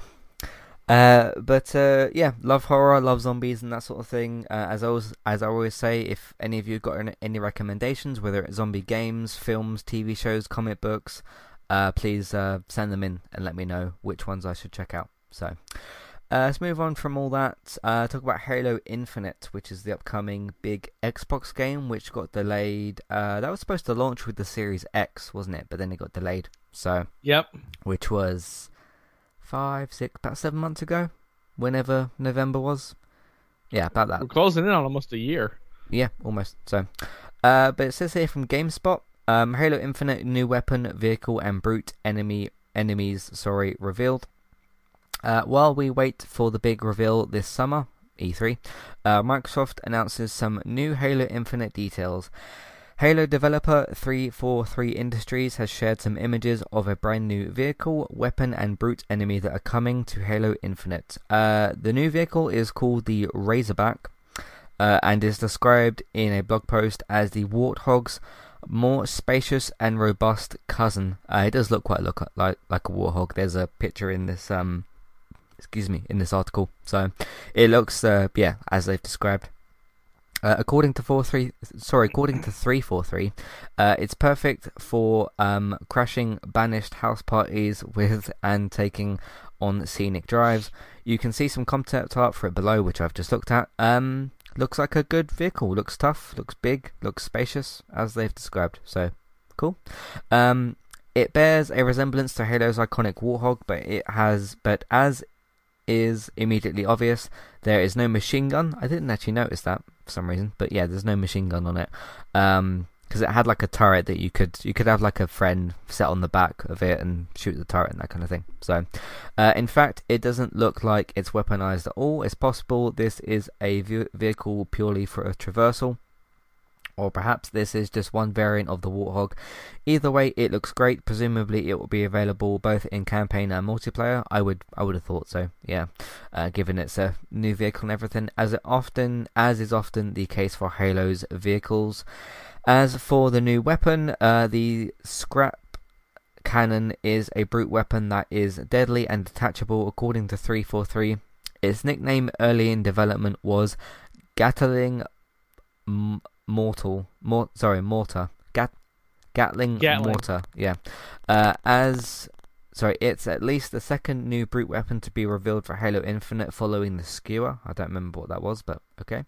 Uh, but uh, yeah, love horror, love zombies, and that sort of thing. Uh, as I always, as I always say, if any of you got any, recommendations, whether it's zombie games, films, TV shows, comic books, uh, please uh, send them in and let me know which ones I should check out. So, uh, let's move on from all that. Uh, talk about Halo Infinite, which is the upcoming big Xbox game, which got delayed. Uh, that was supposed to launch with the Series X, wasn't it? But then it got delayed. So, yep, which was five, six, about seven months ago, whenever November was. Yeah, about that. We're closing in on almost a year. Yeah, almost. So, uh, but it says here from GameSpot, um, Halo Infinite new weapon, vehicle, and brute enemy enemies. Sorry, revealed. Uh, while we wait for the big reveal this summer, E3, uh, Microsoft announces some new Halo Infinite details. Halo developer 343 Industries has shared some images of a brand new vehicle, weapon, and brute enemy that are coming to Halo Infinite. Uh, the new vehicle is called the Razorback uh, and is described in a blog post as the Warthog's more spacious and robust cousin. Uh, it does look quite look like like a warthog. There's a picture in this um excuse me, in this article. So it looks, uh, yeah, as they've described. Uh, according to four three, sorry, according to three four three, uh, it's perfect for um, crashing banished house parties with and taking on scenic drives. You can see some concept art for it below, which I've just looked at. Um, looks like a good vehicle. Looks tough. Looks big. Looks spacious, as they've described. So cool. Um, it bears a resemblance to Halo's iconic Warthog, but it has, but as is immediately obvious. There is no machine gun. I didn't actually notice that for some reason, but yeah, there's no machine gun on it. Um, because it had like a turret that you could you could have like a friend set on the back of it and shoot the turret and that kind of thing. So, uh, in fact, it doesn't look like it's weaponized at all. It's possible this is a vehicle purely for a traversal or perhaps this is just one variant of the Warthog. Either way, it looks great. Presumably, it will be available both in campaign and multiplayer. I would, I would have thought so. Yeah, uh, given it's a new vehicle and everything, as it often, as is often the case for Halo's vehicles. As for the new weapon, uh, the scrap cannon is a brute weapon that is deadly and detachable, according to 343. Its nickname early in development was Gatling mortal, mor- sorry, mortar, Gat, Gatling, Gatling. mortar. Yeah, uh, as sorry, it's at least the second new brute weapon to be revealed for Halo Infinite, following the skewer. I don't remember what that was, but okay.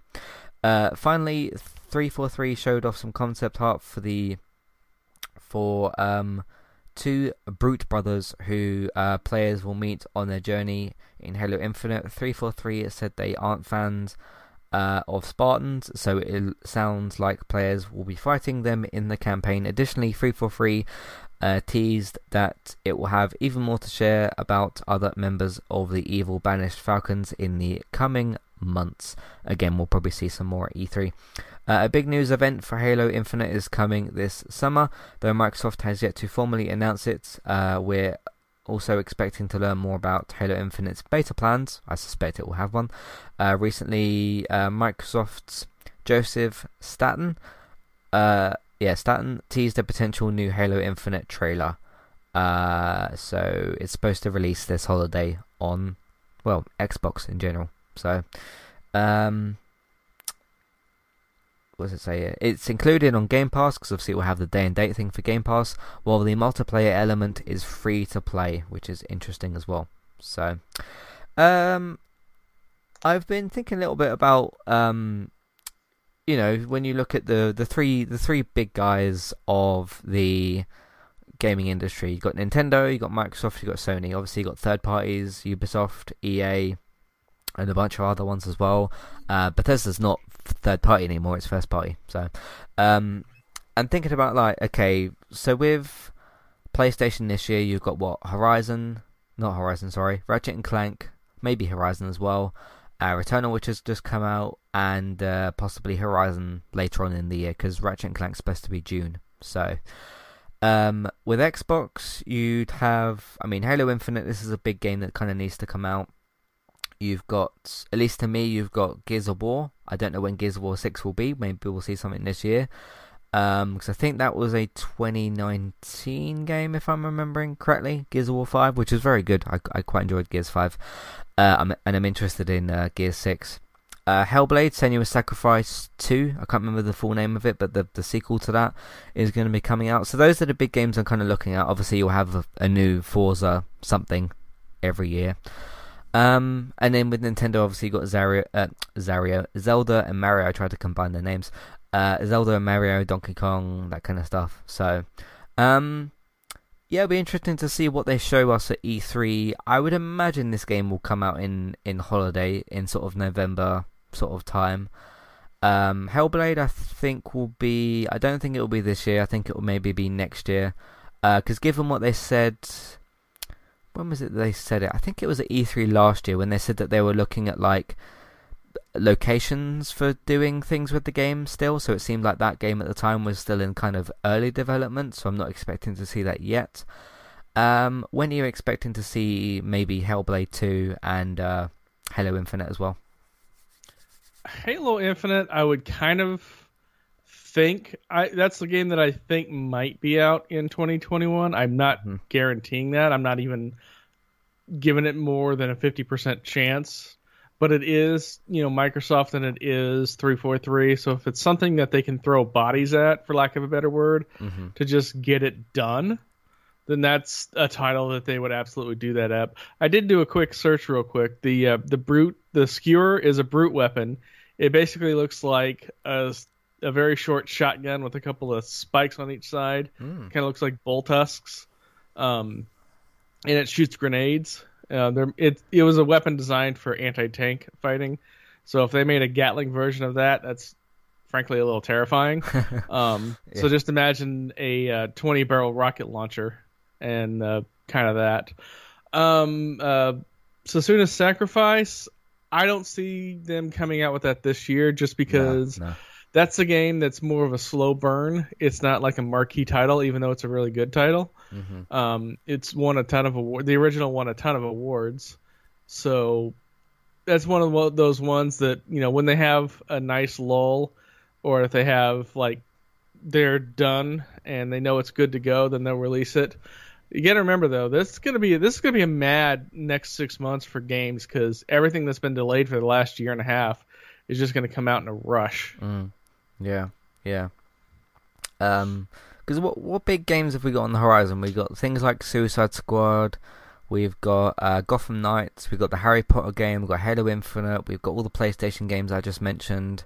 Uh, finally, three four three showed off some concept art for the for um two brute brothers who uh, players will meet on their journey in Halo Infinite. Three four three said they aren't fans uh, of Spartans, so it sounds like players will be fighting them in the campaign. Additionally, 343 uh, teased that it will have even more to share about other members of the evil banished Falcons in the coming months. Again, we'll probably see some more at E3. Uh, a big news event for Halo Infinite is coming this summer, though Microsoft has yet to formally announce it. Uh, we're also expecting to learn more about Halo Infinite's beta plans. I suspect it will have one. Uh, recently, uh, Microsoft's Joseph Staten, uh, yeah, Staten teased a potential new Halo Infinite trailer. Uh, so it's supposed to release this holiday on, well, Xbox in general. So, um, what it say? It's included on Game Pass because obviously it will have the day and date thing for Game Pass, while the multiplayer element is free to play, which is interesting as well. So, um, I've been thinking a little bit about um, you know, when you look at the the three the three big guys of the gaming industry, you've got Nintendo, you've got Microsoft, you've got Sony. Obviously, you've got third parties, Ubisoft, EA, and a bunch of other ones as well. Uh, Bethesda's not third party anymore; it's first party. So, um, and thinking about like, okay, so with PlayStation this year, you've got what Horizon, not Horizon, sorry, Ratchet and Clank, maybe Horizon as well. Uh, Returnal, which has just come out, and uh, possibly Horizon later on in the year, because Ratchet and Clank's supposed to be June. So, um, with Xbox, you'd have, I mean, Halo Infinite. This is a big game that kind of needs to come out. You've got, at least to me, you've got Gears of War. I don't know when Gears of War 6 will be. Maybe we'll see something this year. Because um, I think that was a 2019 game, if I'm remembering correctly. Gears of War 5, which is very good. I, I quite enjoyed Gears 5. Uh, I'm, and I'm interested in uh, Gears 6. Uh, Hellblade, Senua's Sacrifice 2. I can't remember the full name of it, but the, the sequel to that is going to be coming out. So those are the big games I'm kind of looking at. Obviously, you'll have a, a new Forza something every year. Um, and then with Nintendo, obviously you got Zario, uh, Zario, Zelda and Mario. I tried to combine their names. Uh, Zelda and Mario, Donkey Kong, that kind of stuff. So, um, yeah, it'll be interesting to see what they show us at E3. I would imagine this game will come out in in holiday in sort of November sort of time. Um, Hellblade, I think will be. I don't think it will be this year. I think it will maybe be next year. Because uh, given what they said when was it they said it? I think it was at E3 last year when they said that they were looking at like locations for doing things with the game still. So it seemed like that game at the time was still in kind of early development. So I'm not expecting to see that yet. Um, when are you expecting to see maybe Hellblade 2 and uh, Halo Infinite as well? Halo Infinite, I would kind of think I that's the game that I think might be out in 2021. I'm not mm-hmm. guaranteeing that. I'm not even giving it more than a 50% chance. But it is, you know, Microsoft and it is 343. So if it's something that they can throw bodies at, for lack of a better word, mm-hmm. to just get it done, then that's a title that they would absolutely do that at. I did do a quick search real quick. The uh, the brute the skewer is a brute weapon. It basically looks like a a very short shotgun with a couple of spikes on each side. Mm. Kind of looks like bull tusks. Um, and it shoots grenades. Uh, it it was a weapon designed for anti tank fighting. So if they made a Gatling version of that, that's frankly a little terrifying. Um, So just imagine a uh, 20 barrel rocket launcher and uh, kind of that. Um, uh, Senua's Sacrifice. I don't see them coming out with that this year just because No, no. That's a game that's more of a slow burn. It's not like a marquee title, even though it's a really good title. Mhm. Um, it's won a ton of award. The original won a ton of awards, so that's one of those ones that you know when they have a nice lull, or if they have like they're done and they know it's good to go, then they'll release it. You got to remember though, this is gonna be this is gonna be a mad next six months for games because everything that's been delayed for the last year and a half is just gonna come out in a rush. Mm. Yeah, yeah. Um, because what what big games have we got on the horizon? We've got things like Suicide Squad. We've got uh, Gotham Knights. We've got the Harry Potter game. We've got Halo Infinite. We've got all the PlayStation games I just mentioned.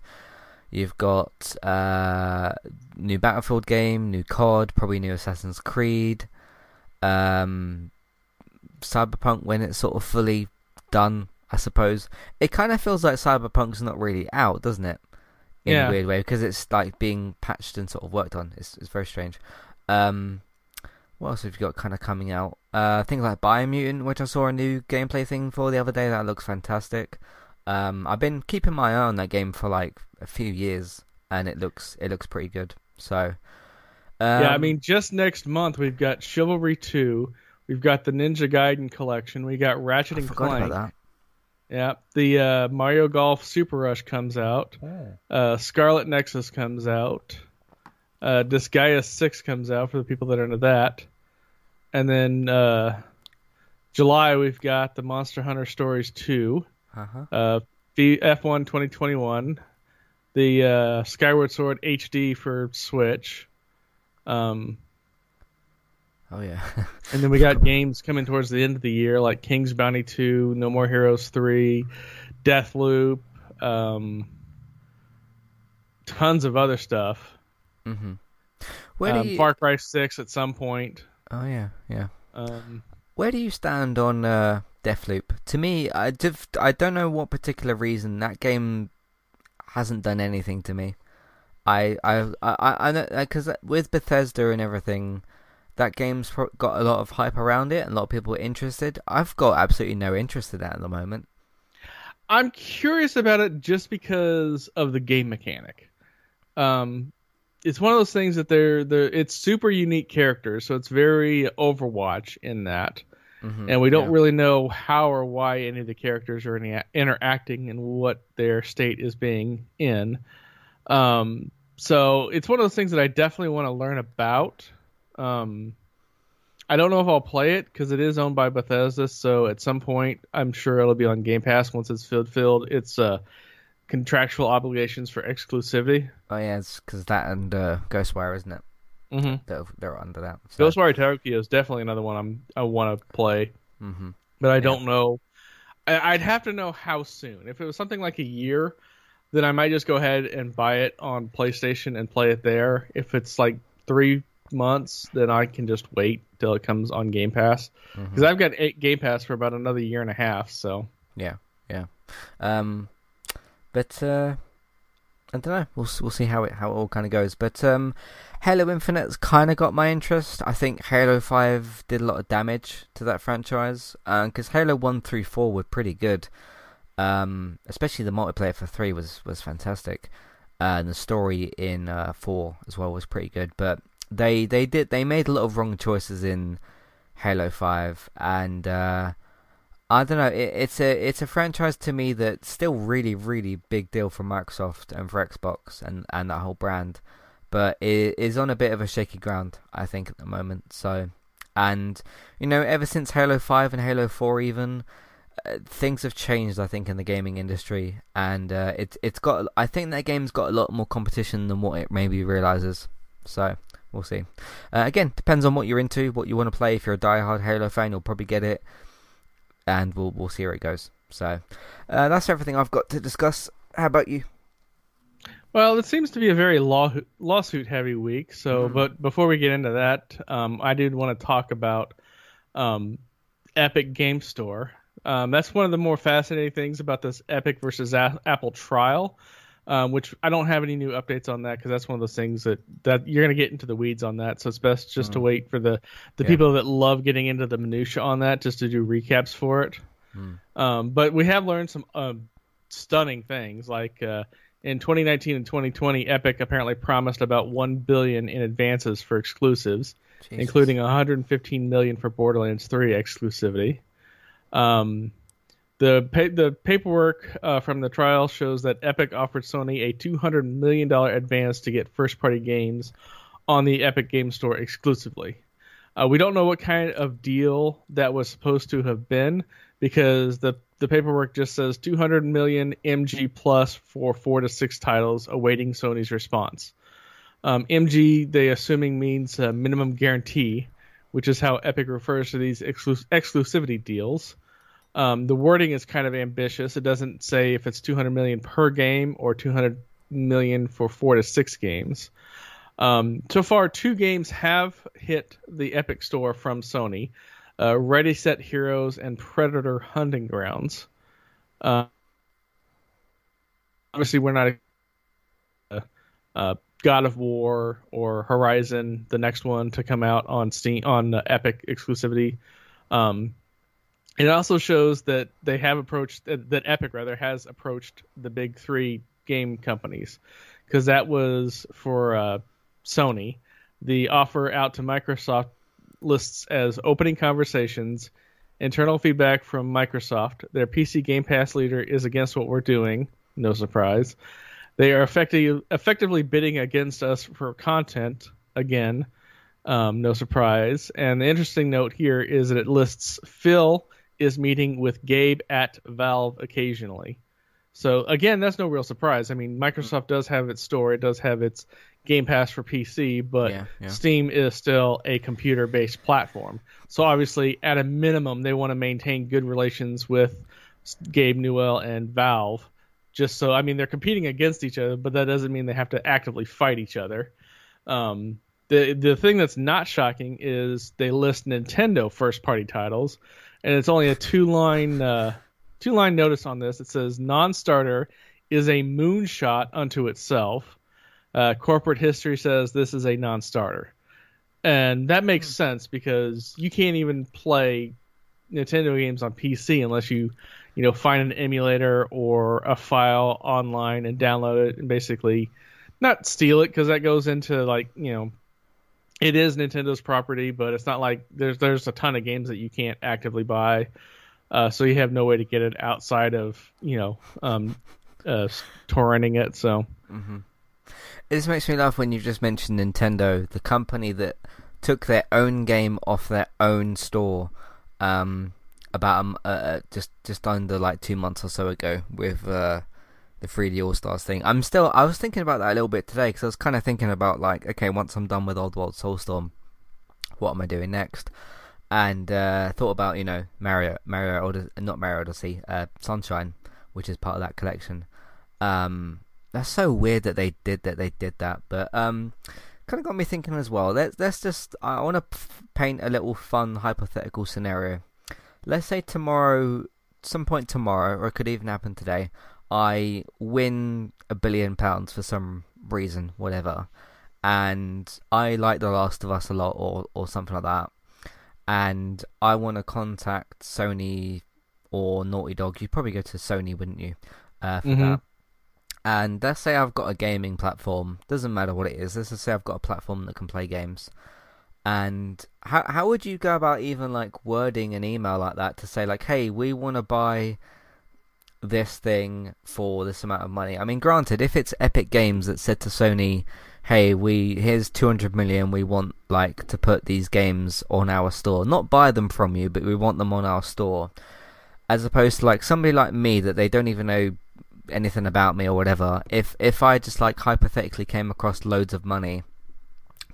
You've got uh, new Battlefield game, new COD, probably new Assassin's Creed, um, Cyberpunk when it's sort of fully done. I suppose it kind of feels like Cyberpunk's not really out, doesn't it? In Yeah. a weird way because it's like being patched and sort of worked on. It's it's very strange. Um, what else have you got kind of coming out? Uh, things like Biomutant, which I saw a new gameplay thing for the other day. That looks fantastic. Um, I've been keeping my eye on that game for like a few years, and it looks it looks pretty good. So, um, yeah, I mean, just next month we've got Chivalry 2, we've got the Ninja Gaiden collection, we got Ratchet I and Clank. Yeah, the uh, Mario Golf Super Rush comes out. that. Uh, Scarlet Nexus comes out. Uh, Disgaea 6 comes out for the people that are into that. And then uh, July we've got the Monster Hunter Stories 2, Uh-huh. uh, the F1 2021, the uh, Skyward Sword HD for Switch. Um, Oh yeah. And then we got games coming towards the end of the year, like King's Bounty 2, No More Heroes 3, Deathloop, um, tons of other stuff. hmm Where Um, you? Far Cry 6 at some point. Oh yeah, yeah. Um, Where do you stand on uh, Deathloop? To me, I div- I don't know what particular reason that game hasn't done anything to me. I I I I because with Bethesda and everything, that game's got a lot of hype around it, and a lot of people are interested. I've got absolutely no interest in that at the moment. I'm curious about it just because of the game mechanic. Um, it's one of those things that they're, they're it's super unique characters, so it's very Overwatch in that. Mhm, and we don't yeah. really know how or why any of the characters are any, interacting and what their state is being in. Um, so it's one of those things that I definitely want to learn about. Um, I don't know if I'll play it because it is owned by Bethesda. So at some point, I'm sure it'll be on Game Pass once it's filled. Filled, it's uh, contractual obligations for exclusivity. Oh yeah, it's because that and uh, Ghostwire, isn't it? Mm-hmm. They're, they're under that. So. Ghostwire Tokyo is definitely another one I'm I want to play. mm-hmm. but I don't know. I- I'd have to know how soon. If it was something like a year, then I might just go ahead and buy it on PlayStation and play it there. If it's like three months, then I can just wait till it comes on Game Pass because I've got eight Game Pass for about another year and a half. So Yeah, yeah. Um, but uh, I don't know. We'll we'll see how it how it all kind of goes. But um, Halo Infinite's kind of got my interest. I think Halo Five did a lot of damage to that franchise because Halo One through Four were pretty good. Um, especially the multiplayer for three was was fantastic, uh, and the story in uh, four as well was pretty good. But they they did they made a lot of wrong choices in Halo Five, and uh, I don't know. It, it's a it's a franchise to me that's still really really big deal for Microsoft and for Xbox and and that whole brand, but it is on a bit of a shaky ground I think at the moment. So, and you know ever since Halo Five and Halo Four even. Uh, things have changed, I think, in the gaming industry, and uh, it's it's got. I think that game's got a lot more competition than what it maybe realizes. So we'll see. Uh, again, depends on what you're into, what you want to play. If you're a diehard Halo fan, you'll probably get it and we'll we'll see where it goes. So uh, that's everything I've got to discuss. How about you? Well, it seems to be a very law, lawsuit heavy week. So, Mhm. but before we get into that, um, I did want to talk about um, Epic Game Store. Um, that's one of the more fascinating things about this Epic versus A- Apple trial. Um, which I don't have any new updates on that because that's one of those things that, that you're going to get into the weeds on that. So it's best just to Mm. wait for the, the Yeah. people that love getting into the minutia on that just to do recaps for it. Mm. Um, but we have learned some um, stunning things like uh, in 2019 and 2020, Epic apparently promised about 1 billion in advances for exclusives Jesus. including 115 million for Borderlands 3 exclusivity. Um, the pa- the paperwork uh, from the trial shows that Epic offered Sony a 200 million dollar advance to get first party games on the Epic Game Store exclusively. Uh, we don't know what kind of deal that was supposed to have been because the the paperwork just says 200 million MG plus for four to six titles awaiting Sony's response. Um, MG, they assuming means minimum guarantee, which is how Epic refers to these exclus- exclusivity deals. Um, the wording is kind of ambitious. It doesn't say if it's 200 million per game or 200 million for four to six games. Um, so far, two games have hit the Epic Store from Sony: uh, Ready Set Heroes and Predator Hunting Grounds. Uh, obviously, we're not uh, uh, God of War or Horizon, the next one to come out on Steam on Epic exclusivity. Um, it also shows that they have approached that that Epic rather has approached the big three game companies because that was for uh, Sony. The offer out to Microsoft lists as opening conversations, internal feedback from Microsoft. Their PC Game Pass leader is against what we're doing. No surprise. They are effectively effectively bidding against us for content again. Um, no surprise. And the interesting note here is that it lists Phil is meeting with Gabe at Valve occasionally. So again, that's no real surprise. I mean, Microsoft does have its store, it does have its Game Pass for PC, but Yeah, yeah. Steam is still a computer-based platform. So obviously, at a minimum, they want to maintain good relations with Gabe Newell and Valve. Just so, I mean, they're competing against each other, but that doesn't mean they have to actively fight each other. Um, the the thing that's not shocking is they list Nintendo first party titles, and it's only a two line uh, two line notice on this. It says non-starter is a moonshot unto itself. Uh, corporate history says this is a non-starter, and that makes sense because you can't even play Nintendo games on PC unless you you know find an emulator or a file online and download it and basically not steal it because that goes into like you know it is Nintendo's property, but it's not like there's there's a ton of games that you can't actively buy, uh, so you have no way to get it outside of you know um, uh, torrenting it. So This makes me laugh when you just mentioned Nintendo, the company that took their own game off their own store, um, about uh, uh, just just under like two months or so ago with uh, the 3D All Stars thing. I'm still I was thinking about that a little bit today because I was kind of thinking about like okay, once I'm done with Oddworld Soulstorm, what am I doing next? And uh, thought about you know Mario Mario Odyssey, not Mario Odyssey, uh, Sunshine, which is part of that collection. Um, that's so weird that they did that. They did that, but um, kind of got me thinking as well. Let's let's just I want to paint a little fun hypothetical scenario. Let's say tomorrow, some point tomorrow, or it could even happen today. I win a billion pounds for some reason, whatever, and I like The Last of Us a lot, or or something like that, and I want to contact Sony or Naughty Dog. You'd probably go to Sony, wouldn't you, uh, for Mhm. that? And let's say I've got a gaming platform. Doesn't matter what it is. Let's just say I've got a platform that can play games. And how how would you go about even like wording an email like that to say like, hey, we want to buy this thing for this amount of money? I mean, granted, if it's Epic Games that said to Sony, hey, we here's 200 million, we want like to put these games on our store, not buy them from you, but we want them on our store, as opposed to like somebody like me that they don't even know anything about me or whatever. If if I just like hypothetically came across loads of money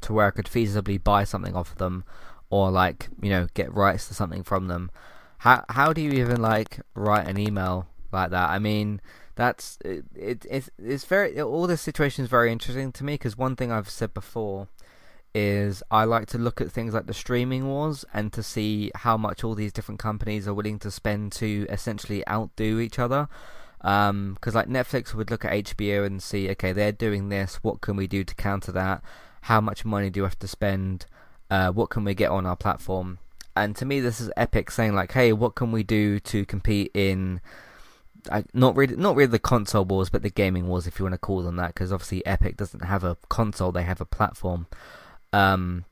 to where I could feasibly buy something off of them, or like you know get rights to something from them, how how do you even like write an email like that? I mean, that's it. it it's it's very all this situation is very interesting to me because one thing I've said before is I like to look at things like the streaming wars and to see how much all these different companies are willing to spend to essentially outdo each other. Because um, like Netflix would look at HBO and see, okay, they're doing this. What can we do to counter that? How much money do we have to spend? Uh, what can we get on our platform? And to me, this is Epic saying like, hey, what can we do to compete in I, not really not really the console wars, but the gaming wars, if you want to call them that, because obviously Epic doesn't have a console; they have a platform. Um,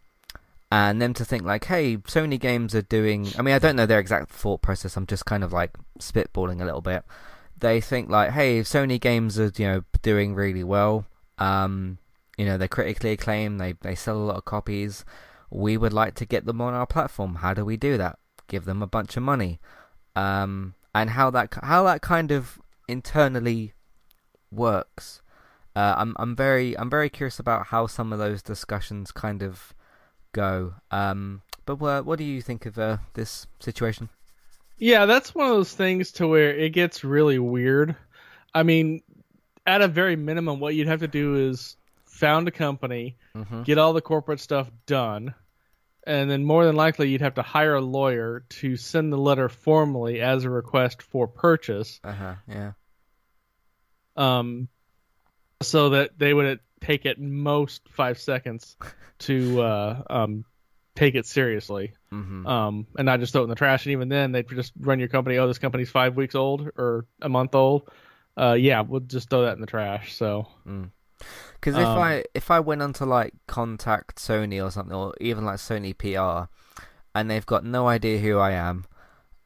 and them to think like, hey, Sony games are doing. I mean, I don't know their exact thought process. I'm just kind of like spitballing a little bit. They think like, hey, Sony games are you know doing really well. Um, you know, they're critically acclaimed. They they sell a lot of copies. We would like to get them on our platform. How do we do that? Give them a bunch of money. Um, and how that how that kind of internally works. Uh, I'm I'm very I'm very curious about how some of those discussions kind of go. Um, but what what do you think of uh, this situation? Yeah, that's one of those things to where it gets really weird. I mean, at a very minimum, what you'd have to do is found a company, mm-hmm. get all the corporate stuff done, and then more than likely you'd have to hire a lawyer to send the letter formally as a request for purchase. Uh huh. Yeah. Um, so that they would take at most five seconds to uh, um, take it seriously. Mm-hmm. Um, and not just throw it in the trash. And even then, they'd just run your company. Oh, this company's five weeks old or a month old. Uh, yeah, we'll just throw that in the trash. So. Mm. Because if um, I if I went on to like contact Sony or something, or even like Sony PR, and they've got no idea who I am,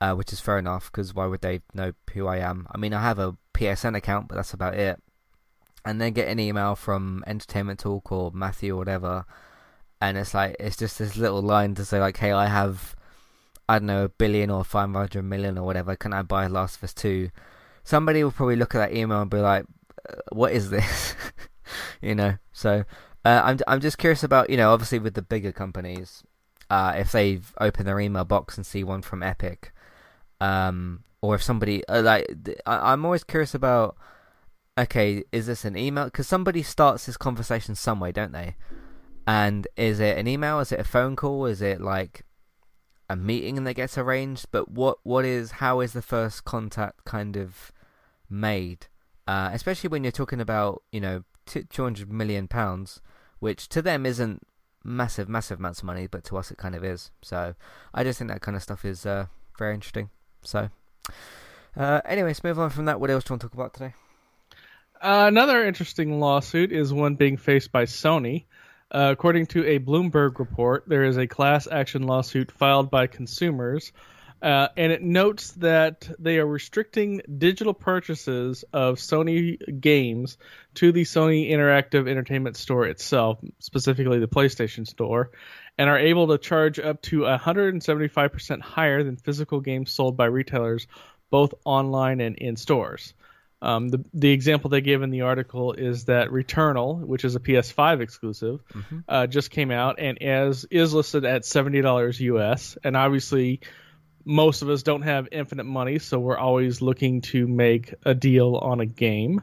uh, which is fair enough. Because why would they know who I am? I mean, I have a PSN account, but that's about it. And then get an email from Entertainment Talk or Matthew or whatever, and it's like it's just this little line to say like, "Hey, I have, I don't know, a billion or five hundred million or whatever. Can I buy Last of Us 2? Somebody will probably look at that email and be like, uh, "What is this?" you know. So uh, I'm I'm just curious about you know obviously with the bigger companies, uh, if they've opened their email box and see one from Epic, um, or if somebody uh, like I, I'm always curious about. Okay, is this an email? Because somebody starts this conversation some way, don't they? And is it an email? Is it a phone call? Is it like a meeting that gets arranged? But what what is how is the first contact kind of made? Uh, especially when you're talking about you know two hundred million pounds, which to them isn't massive, massive amounts of money, but to us it kind of is. So I just think that kind of stuff is uh, very interesting. So, uh, anyways, move on from that. What else do you want to talk about today? Uh, another interesting lawsuit is one being faced by Sony. Uh, according to a Bloomberg report, there is a class action lawsuit filed by consumers uh, and it notes that they are restricting digital purchases of Sony games to the Sony Interactive Entertainment Store itself, specifically the PlayStation Store, and are able to charge up to 175% higher than physical games sold by retailers, both online and in stores. Um, the the example they give in the article is that Returnal, which is a PS5 exclusive, mm-hmm. uh, just came out and as is listed at seventy dollars US, and obviously most of us don't have infinite money, so we're always looking to make a deal on a game.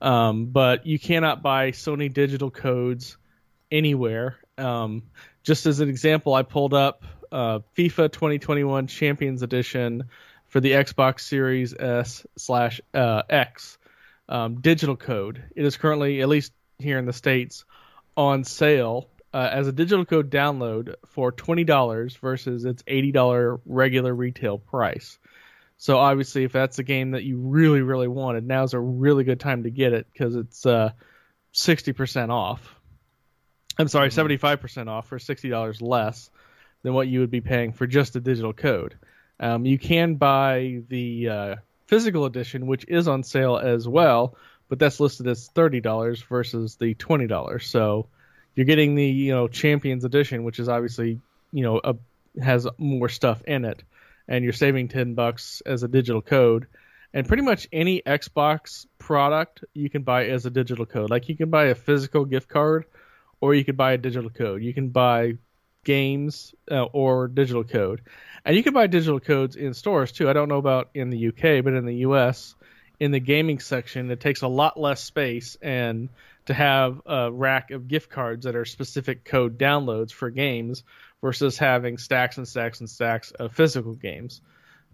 Um, but you cannot buy Sony digital codes anywhere. Um, just as an example, I pulled up uh, FIFA 2021 Champions Edition for the Xbox Series S slash uh, X um, digital code. It is currently, at least here in the states, on sale uh, as a digital code download for $20 versus its $80 regular retail price. So obviously, if that's a game that you really, really wanted, now's a really good time to get it because it's uh, 60% off. I'm sorry, mm-hmm. 75% off for $60 less than what you would be paying for just a digital code. Um, you can buy the uh, physical edition, which is on sale as well, but that's listed as $30 versus the $20. So you're getting the you know Champions Edition, which is obviously you know a, has more stuff in it, and you're saving ten bucks as a digital code. And pretty much any Xbox product you can buy as a digital code. Like you can buy a physical gift card, or you could buy a digital code. You can buy games uh, or digital code, and you can buy digital codes in stores too. I don't know about in the UK, but in the US, in the gaming section, it takes a lot less space and to have a rack of gift cards that are specific code downloads for games versus having stacks and stacks and stacks of physical games.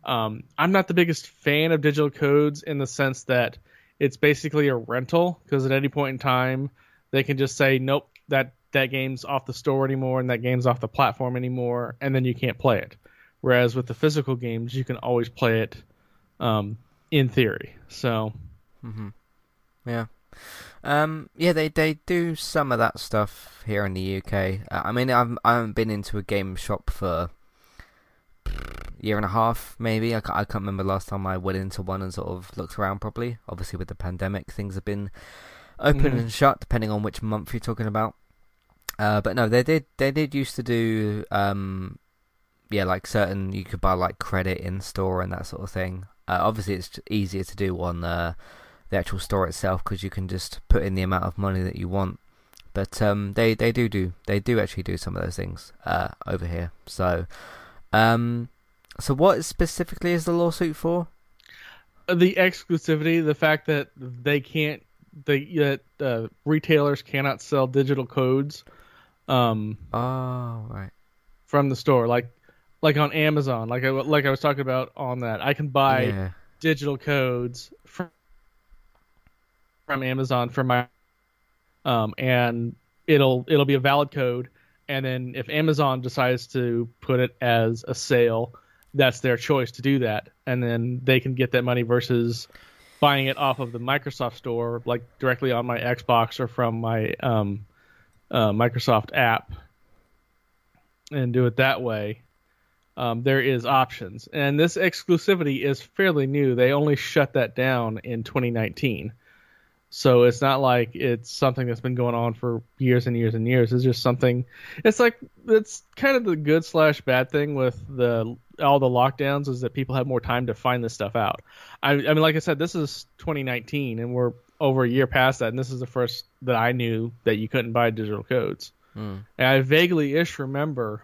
Um, I'm not the biggest fan of digital codes in the sense that it's basically a rental because at any point in time they can just say nope that that game's off the store anymore and that game's off the platform anymore and then you can't play it. Whereas with the physical games you can always play it um, in theory. So hmm Yeah. Um, yeah, they, they do some of that stuff here in the UK. Uh, I mean, I've, I haven't been into a game shop for a year and a half, maybe. I can't, I can't remember last time I went into one and sort of looked around properly. Obviously, with the pandemic, things have been open Mhm. and shut depending on which month you're talking about. Uh, but no, they did they did used to do um, yeah, like certain you could buy like credit in store and that sort of thing. Uh, obviously, it's easier to do on the the actual store itself because you can just put in the amount of money that you want. But um, they they do do they do actually do some of those things uh, over here. So, um, so what specifically is the lawsuit for? the exclusivity, the fact that they can't, they that uh, retailers cannot sell digital codes um, Oh, right. from the store, like like on Amazon, like I like I was talking about on that. I can buy yeah. digital codes from from Amazon for my um, and it'll it'll be a valid code. And then if Amazon decides to put it as a sale, that's their choice to do that, and then they can get that money versus buying it off of the Microsoft store, like directly on my Xbox or from my um, uh, Microsoft app, and do it that way. Um, there is options, and this exclusivity is fairly new. They only shut that down in 2019, so it's not like it's something that's been going on for years and years and years. It's just something. It's like it's kind of the good slash bad thing with the all the lockdowns is that people have more time to find this stuff out. I, I mean, like I said, this is 2019, and we're over a year past that, and this is the first that I knew that you couldn't buy digital codes. Mm. And I vaguely ish remember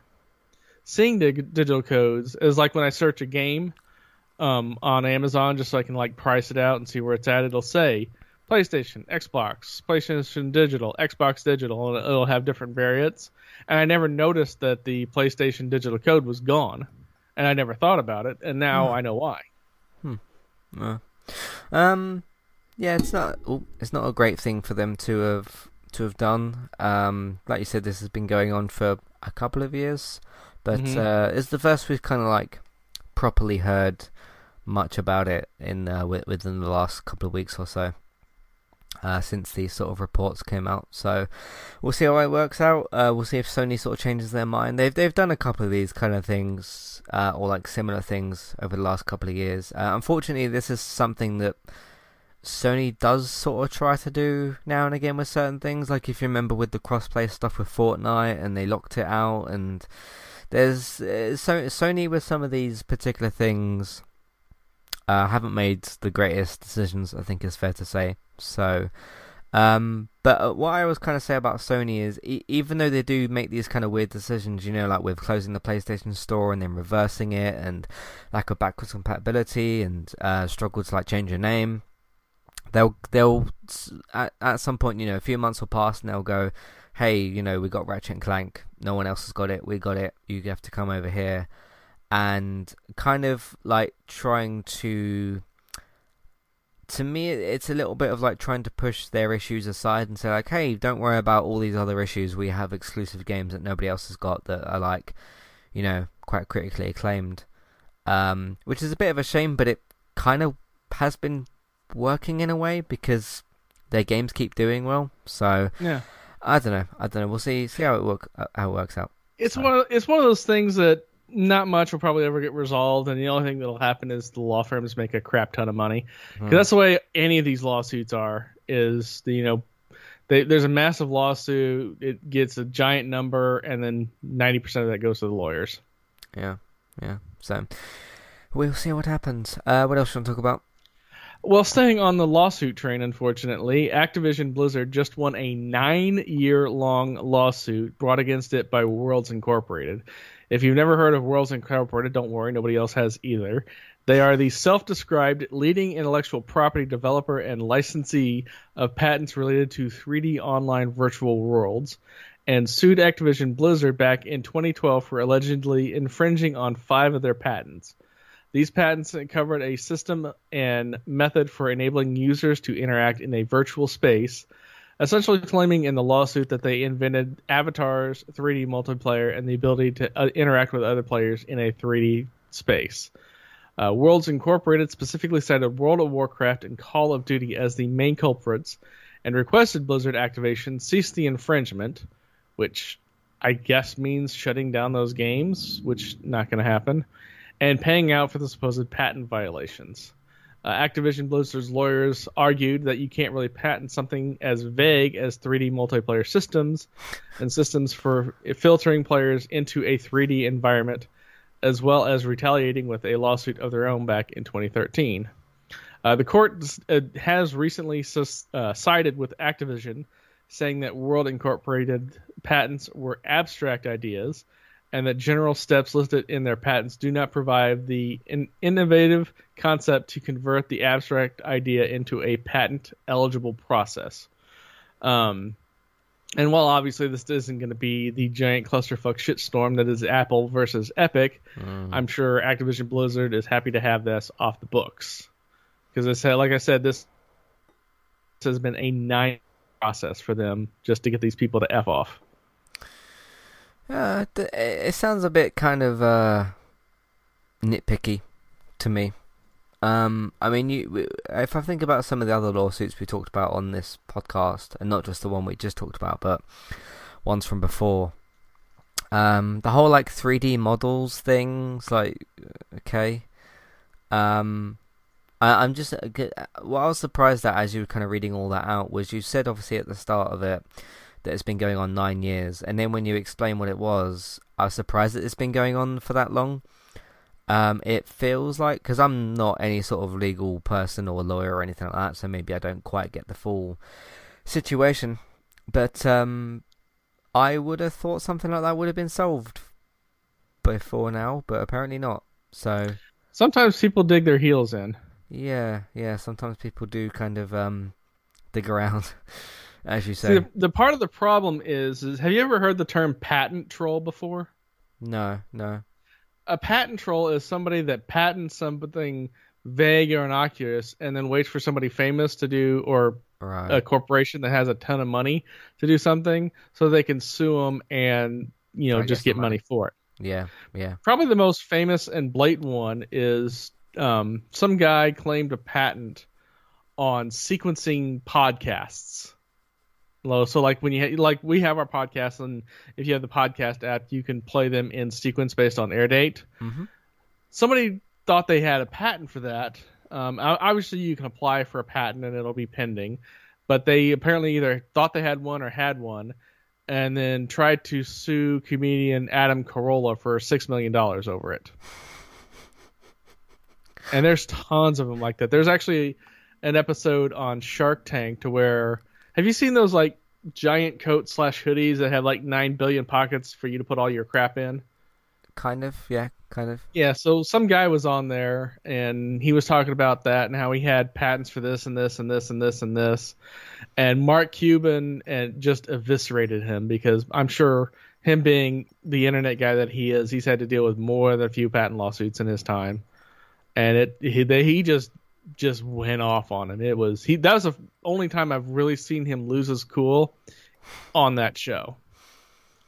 seeing the digital codes is like when I search a game um, on Amazon, just so I can like price it out and see where it's at. It'll say PlayStation, Xbox, PlayStation Digital, Xbox Digital, and it'll have different variants. And I never noticed that the PlayStation Digital code was gone, and I never thought about it. And now Hmm. I know why. Uh, um, yeah, it's not it's not a great thing for them to have to have done. Um, like you said, this has been going on for a couple of years, but Mhm. uh, it's the first we've kind of like properly heard much about it in uh, within the last couple of weeks or so. Uh, since these sort of reports came out, so we'll see how it works out. Uh, we'll see if Sony sort of changes their mind. They've they've done a couple of these kind of things, uh, or like similar things over the last couple of years. Uh, unfortunately, this is something that Sony does sort of try to do now and again with certain things. Like if you remember with the crossplay stuff with Fortnite, and they locked it out, and there's uh, so Sony with some of these particular things uh, haven't made the greatest decisions. I think is fair to say. So, um, but uh, what I always kind of say about Sony is, e- even though they do make these kind of weird decisions, you know, like with closing the PlayStation Store and then reversing it, and lack of backwards compatibility, and uh, struggle to like change your name, they'll they'll at at some point, you know, a few months will pass, and they'll go, hey, you know, we got Ratchet and Clank, no one else has got it, we got it, you have to come over here, and kind of like trying to to me it's a little bit of like trying to push their issues aside and say like hey don't worry about all these other issues. We have exclusive games that nobody else has got that are like you know quite critically acclaimed. Um which is a bit of a shame but it kind of has been working in a way because their games keep doing well. So Yeah. i don't know. I don't know. We'll see see how it work uh, how it works out. It's So- one of it's one of those things that not much will probably ever get resolved, and the only thing that'll happen is the law firms make a crap ton of money. 'Cause Hmm. that's the way any of these lawsuits are. Is the you know, they, there's a massive lawsuit, it gets a giant number, and then ninety percent of that goes to the lawyers. yeah yeah so we'll see what happens uh what else you want to talk about Well, staying on the lawsuit train, unfortunately, Activision Blizzard just won a nine year long lawsuit brought against it by Worlds Incorporated. If you've never heard of Worlds Incorporated, don't worry, nobody else has either. They are the self described leading intellectual property developer and licensee of patents related to 3D online virtual worlds and sued Activision Blizzard back in 2012 for allegedly infringing on five of their patents. These patents covered a system and method for enabling users to interact in a virtual space, essentially claiming in the lawsuit that they invented avatars, 3D multiplayer, and the ability to uh, interact with other players in a 3D space. Uh, Worlds Incorporated specifically cited World of Warcraft and Call of Duty as the main culprits and requested Blizzard Activation cease the infringement, which I guess means shutting down those games, which not going to happen, and paying out for the supposed patent violations. Uh, Activision Blizzard's lawyers argued that you can't really patent something as vague as 3D multiplayer systems and systems for filtering players into a 3D environment, as well as retaliating with a lawsuit of their own back in 2013. Uh, the court uh, has recently uh, sided with Activision, saying that World Incorporated patents were abstract ideas and that general steps listed in their patents do not provide the in- innovative concept to convert the abstract idea into a patent eligible process. Um, and while obviously this isn't going to be the giant clusterfuck shitstorm that is Apple versus Epic, mm. I'm sure Activision Blizzard is happy to have this off the books. Because I said, like I said, this has been a nine process for them just to get these people to f off. Uh, it sounds a bit kind of uh, nitpicky to me. Um, I mean, you, if I think about some of the other lawsuits we talked about on this podcast, and not just the one we just talked about, but ones from before, um, the whole like 3D models things, like, okay, um, I, am just uh, what I was surprised at as you were kind of reading all that out was you said obviously at the start of it that it's been going on nine years, and then when you explain what it was, I was surprised that it's been going on for that long. Um, it feels like because I'm not any sort of legal person or lawyer or anything like that, so maybe I don't quite get the full situation. But um, I would have thought something like that would have been solved before now, but apparently not. So sometimes people dig their heels in. Yeah, yeah. Sometimes people do kind of um, dig around. as you say. See, the, the, part of the problem is, is have you ever heard the term patent troll before? No, no. A patent troll is somebody that patents something vague or innocuous and then waits for somebody famous to do or right. a corporation that has a ton of money to do something so they can sue them and you know just get money. money for it. Yeah, yeah. Probably the most famous and blatant one is um, some guy claimed a patent on sequencing podcasts. So like when you ha- like we have our podcast, and if you have the podcast app, you can play them in sequence based on air date. Mm-hmm. Somebody thought they had a patent for that. Um, obviously, you can apply for a patent and it'll be pending, but they apparently either thought they had one or had one, and then tried to sue comedian Adam Carolla for six million dollars over it. and there's tons of them like that. There's actually an episode on Shark Tank to where have you seen those like giant coat slash hoodies that have like nine billion pockets for you to put all your crap in? Kind of, yeah, kind of. Yeah, so some guy was on there and he was talking about that and how he had patents for this and this and this and this and this. And Mark Cuban and just eviscerated him because I'm sure him being the internet guy that he is, he's had to deal with more than a few patent lawsuits in his time. And it he, he just just went off on him. It was he. That was the only time I've really seen him lose his cool on that show.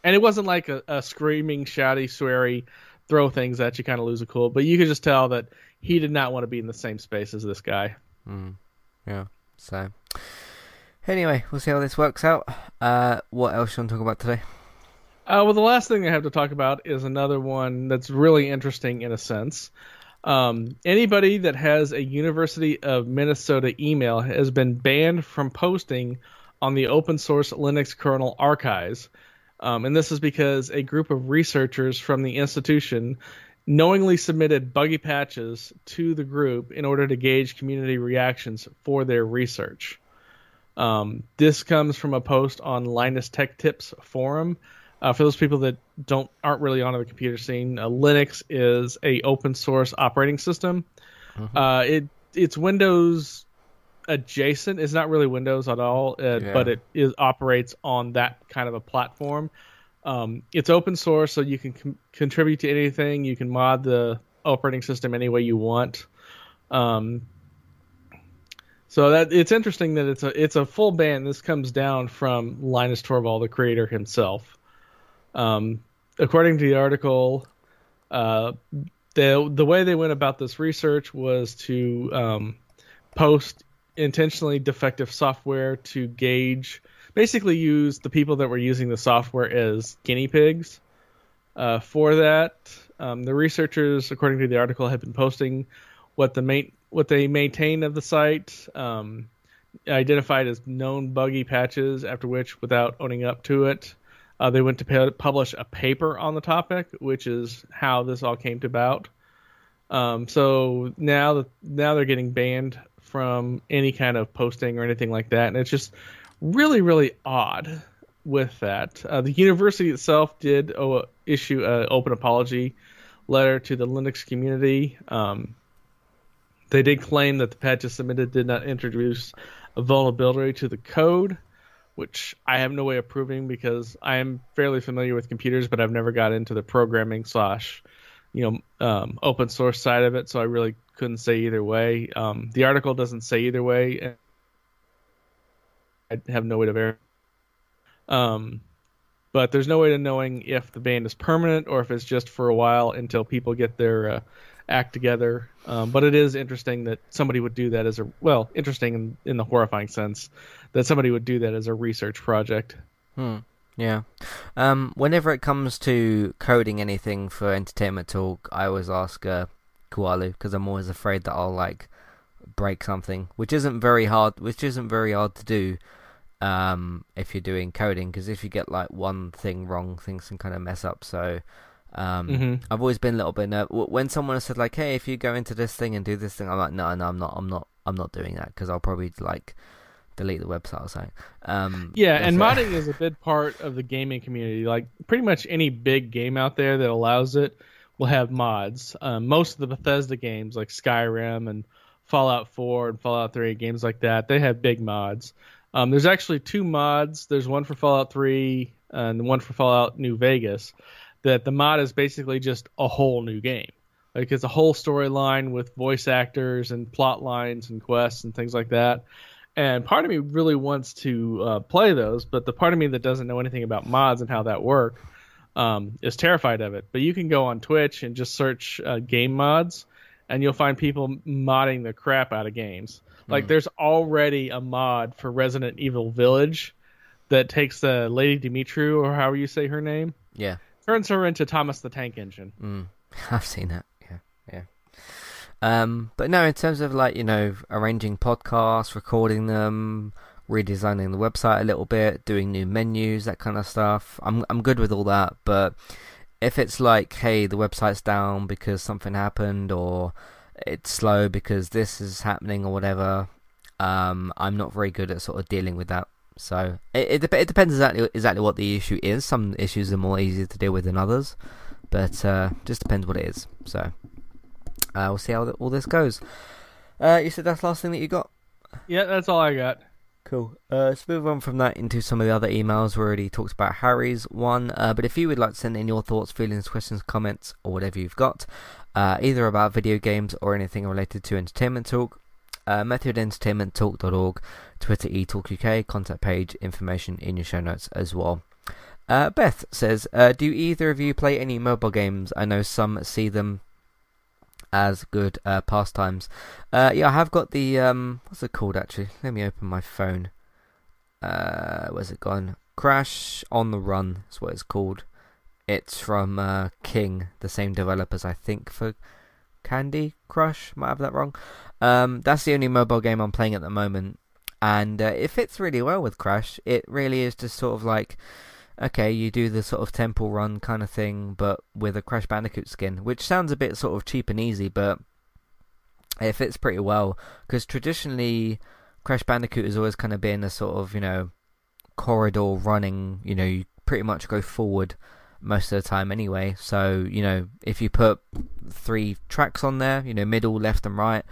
And it wasn't like a, a screaming, shouty, sweary, throw things at you kind of lose a cool, but you could just tell that he did not want to be in the same space as this guy. Mm. Yeah. So anyway, we'll see how this works out. Uh, what else you want to talk about today? Uh, well, the last thing I have to talk about is another one that's really interesting in a sense. Um, anybody that has a University of Minnesota email has been banned from posting on the open source Linux kernel archives. Um, and this is because a group of researchers from the institution knowingly submitted buggy patches to the group in order to gauge community reactions for their research. Um, this comes from a post on Linus Tech Tips forum. Uh, for those people that don't aren't really on the computer scene, uh, Linux is a open source operating system. Mm-hmm. Uh, it it's Windows adjacent. It's not really Windows at all, uh, yeah. but it is operates on that kind of a platform. Um, it's open source, so you can com- contribute to anything. You can mod the operating system any way you want. Um, so that it's interesting that it's a it's a full ban. This comes down from Linus Torvald, the creator himself. Um, according to the article, uh, the the way they went about this research was to um, post intentionally defective software to gauge, basically use the people that were using the software as guinea pigs. Uh, for that, um, the researchers, according to the article, had been posting what the main what they maintain of the site, um, identified as known buggy patches. After which, without owning up to it, uh, they went to publish a paper on the topic, which is how this all came to about. Um, so now that now they're getting banned from any kind of posting or anything like that, and it's just really really odd with that. Uh, the university itself did issue an open apology letter to the Linux community. Um, they did claim that the patches submitted did not introduce a vulnerability to the code, which I have no way of proving because I am fairly familiar with computers, but I've never got into the programming slash, you know, um, open source side of it, so I really couldn't say either way. Um, the article doesn't say either way. I have no way to verify. Um, but there's no way to knowing if the ban is permanent or if it's just for a while until people get their uh, act together. Um, but it is interesting that somebody would do that as a well, interesting in, in the horrifying sense that somebody would do that as a research project. Hmm. Yeah. Um, whenever it comes to coding anything for entertainment talk, I always ask uh, Kualu because I'm always afraid that I'll like break something, which isn't very hard. Which isn't very hard to do um, if you're doing coding, because if you get like one thing wrong, things can kind of mess up. So um, mm-hmm. I've always been a little bit nervous when someone said like, "Hey, if you go into this thing and do this thing," I'm like, "No, no, I'm not. I'm not. I'm not doing that because I'll probably like." delete the website or something. Um, yeah, and modding is a big part of the gaming community. Like pretty much any big game out there that allows it will have mods. Um, most of the Bethesda games, like Skyrim and Fallout 4 and Fallout 3, games like that, they have big mods. Um, there's actually two mods. There's one for Fallout 3 and one for Fallout New Vegas. That the mod is basically just a whole new game. Like it's a whole storyline with voice actors and plot lines and quests and things like that and part of me really wants to uh, play those, but the part of me that doesn't know anything about mods and how that work um, is terrified of it. But you can go on Twitch and just search uh, game mods, and you'll find people modding the crap out of games. Like Hmm. there's already a mod for Resident Evil Village that takes the Lady Dimitru or however you say her name, yeah, turns her into Thomas the Tank Engine. mm. I've seen that. Yeah, yeah. Um, but no, in terms of like you know arranging podcasts, recording them, redesigning the website a little bit, doing new menus, that kind of stuff. I'm I'm good with all that. But if it's like, hey, the website's down because something happened, or it's slow because this is happening, or whatever, um, I'm not very good at sort of dealing with that. So it it, it depends exactly exactly what the issue is. Some issues are more easy to deal with than others, but uh, just depends what it is. So uh, we'll see how th- all this goes. Uh, you said that's the last thing that you got. Yeah, that's all I got. Cool. Uh, let's move on from that into some of the other emails. We already talked about Harry's one, uh, but if you would like to send in your thoughts, feelings, questions, comments, or whatever you've got, uh, either about video games or anything related to entertainment talk, uh, methodentertainmenttalk.org, Twitter eTalkUK, contact page, information in your show notes as well. Uh, Beth says, uh, do either of you play any mobile games? I know some see them as good uh, pastimes. Uh, yeah, I have got the um, what's it called actually? Let me open my phone. Uh, where's it gone? Crash on the Run is what it's called. It's from uh, King, the same developers I think for Candy Crush. Might have that wrong. Um, that's the only mobile game I'm playing at the moment, and uh, it fits really well with Crash. It really is just sort of like okay, you do the sort of temple run kind of thing, but with a Crash Bandicoot skin, which sounds a bit sort of cheap and easy, but it fits pretty well because traditionally Crash Bandicoot has always kind of been a sort of you know corridor running. You know, you pretty much go forward most of the time anyway. So you know, if you put three tracks on there, you know, middle, left, and right.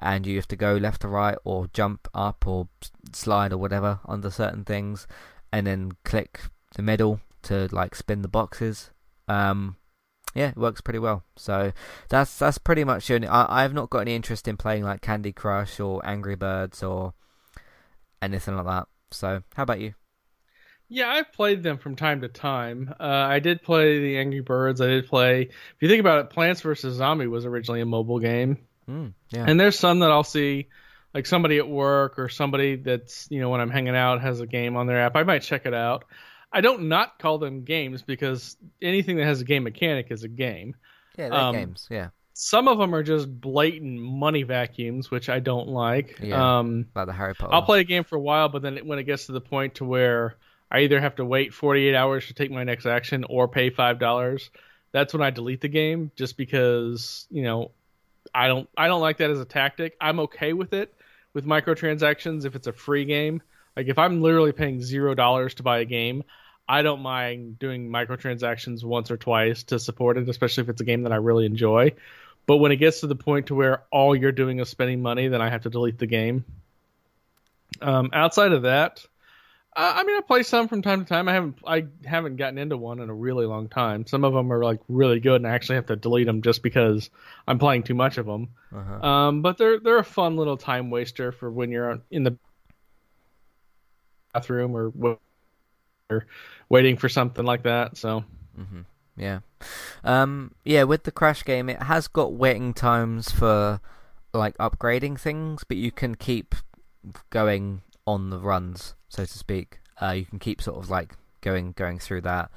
And you have to go left to right, or jump up, or slide, or whatever under certain things, and then click the middle to like spin the boxes. Um, yeah, it works pretty well. So that's that's pretty much it. I I've not got any interest in playing like Candy Crush or Angry Birds or anything like that. So how about you? Yeah, I've played them from time to time. Uh, I did play the Angry Birds. I did play. If you think about it, Plants vs Zombie was originally a mobile game, Mm, yeah. and there's some that I'll see, like somebody at work or somebody that's you know when I'm hanging out has a game on their app. I might check it out. I don't not call them games because anything that has a game mechanic is a game. yeah, they're um, games. Yeah, Some of them are just blatant money vacuums, which I don't like. Yeah. Um, like the Harry Potter. I'll play a game for a while, but then when it gets to the point to where I either have to wait 48 hours to take my next action or pay five dollars, that's when I delete the game, just because you know I don't I don't like that as a tactic. I'm okay with it with microtransactions if it's a free game. Like if I'm literally paying zero dollars to buy a game, I don't mind doing microtransactions once or twice to support it, especially if it's a game that I really enjoy. But when it gets to the point to where all you're doing is spending money, then I have to delete the game. Um, outside of that, uh, I mean, I play some from time to time. I haven't I haven't gotten into one in a really long time. Some of them are like really good, and I actually have to delete them just because I'm playing too much of them. Uh-huh. Um, but they're they're a fun little time waster for when you're in the bathroom or, or waiting for something like that. So hmm Yeah. Um, yeah, with the Crash game, it has got waiting times for like upgrading things, but you can keep going on the runs, so to speak. Uh, you can keep sort of like going going through that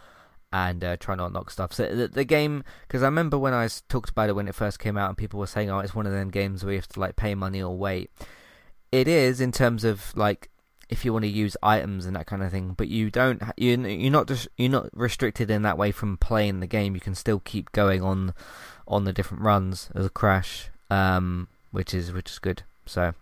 and uh, try not knock stuff. So the, the game, because I remember when I talked about it when it first came out, and people were saying, "Oh, it's one of them games where you have to like pay money or wait." It is in terms of like if you want to use items and that kind of thing, but you don't. You you're not just you're not restricted in that way from playing the game. You can still keep going on on the different runs as a crash, um, which is which is good. So,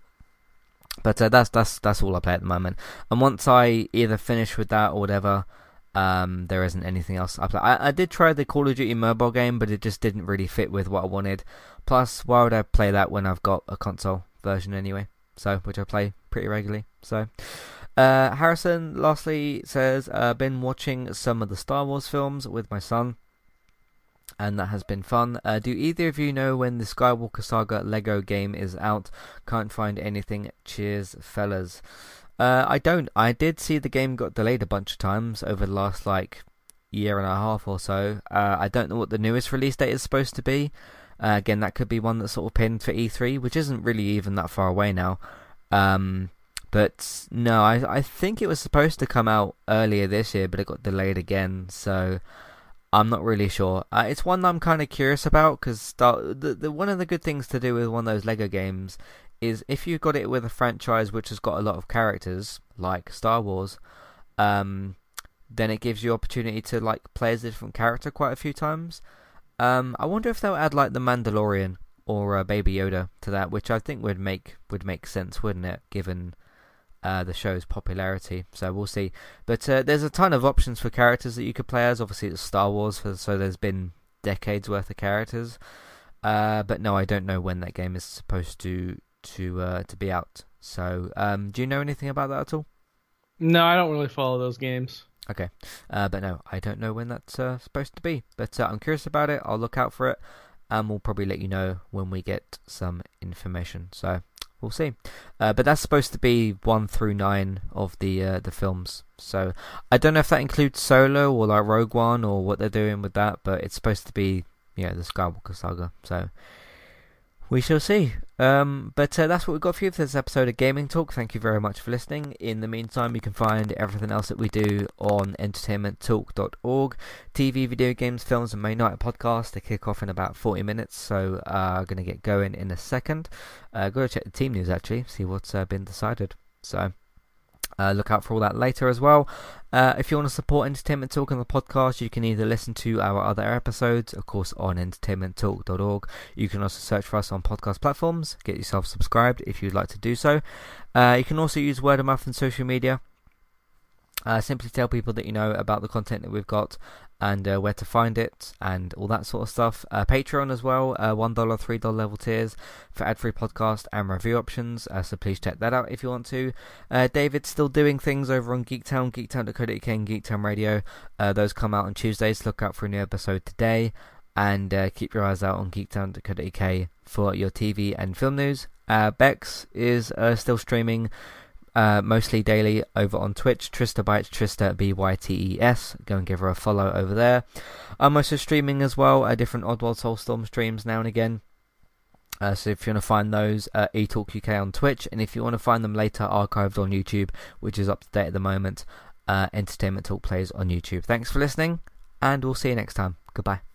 but uh, that's that's that's all I play at the moment. And once I either finish with that or whatever, um, there isn't anything else I play. I, I did try the Call of Duty mobile game, but it just didn't really fit with what I wanted. Plus, why would I play that when I've got a console version anyway? So, which I play pretty regularly. So, uh, Harrison lastly says, uh, been watching some of the Star Wars films with my son, and that has been fun. Uh, do either of you know when the Skywalker Saga Lego game is out? Can't find anything. Cheers, fellas. Uh, I don't. I did see the game got delayed a bunch of times over the last like year and a half or so. Uh, I don't know what the newest release date is supposed to be. Uh, again, that could be one that's sort of pinned for E3, which isn't really even that far away now. Um, but no, I I think it was supposed to come out earlier this year, but it got delayed again. So I'm not really sure. Uh, it's one I'm kind of curious about because the, the one of the good things to do with one of those Lego games is if you've got it with a franchise which has got a lot of characters like Star Wars, um, then it gives you opportunity to like play as a different character quite a few times. Um, I wonder if they'll add like the Mandalorian or uh, Baby Yoda to that, which I think would make would make sense, wouldn't it? Given uh, the show's popularity, so we'll see. But uh, there's a ton of options for characters that you could play as. Obviously, it's Star Wars, so there's been decades worth of characters. Uh, but no, I don't know when that game is supposed to to uh, to be out. So, um, do you know anything about that at all? no, I don't really follow those games. Okay, uh, but no, I don't know when that's uh, supposed to be. But uh, I'm curious about it. I'll look out for it, and we'll probably let you know when we get some information. So we'll see. Uh, but that's supposed to be one through nine of the uh, the films. So I don't know if that includes Solo or like Rogue One or what they're doing with that. But it's supposed to be yeah the Skywalker saga. So we shall see. Um, but uh, that's what we've got for you for this episode of Gaming Talk. Thank you very much for listening. In the meantime, you can find everything else that we do on entertainmenttalk.org. TV, video games, films, and main night podcast. They kick off in about 40 minutes, so uh, going to get going in a second. Uh, go to check the team news actually, see what's uh, been decided. So. Uh, look out for all that later as well. Uh, if you want to support Entertainment Talk on the podcast, you can either listen to our other episodes, of course, on entertainmenttalk.org. You can also search for us on podcast platforms. Get yourself subscribed if you'd like to do so. Uh, you can also use word of mouth and social media. Uh, simply tell people that you know about the content that we've got and uh, where to find it and all that sort of stuff. Uh, Patreon as well, uh, $1, $3 level tiers for ad free podcast and review options. Uh, so please check that out if you want to. Uh, David's still doing things over on Geektown, geektown.co.uk and Geektown Radio. Uh, those come out on Tuesdays. Look out for a new episode today. and keep your eyes out on geektown.co.uk for your TV and film news. Bex is still streaming uh, mostly daily over on Twitch. Trista Bytes, Trista B Y T E S. Go and give her a follow over there. I'm also streaming as well uh, different Oddworld Soulstorm streams now and again. Uh, so if you want to find those, uh, eTalk UK on Twitch, and if you want to find them later archived on YouTube, which is up to date at the moment, uh, Entertainment Talk plays on YouTube. Thanks for listening, and we'll see you next time. Goodbye.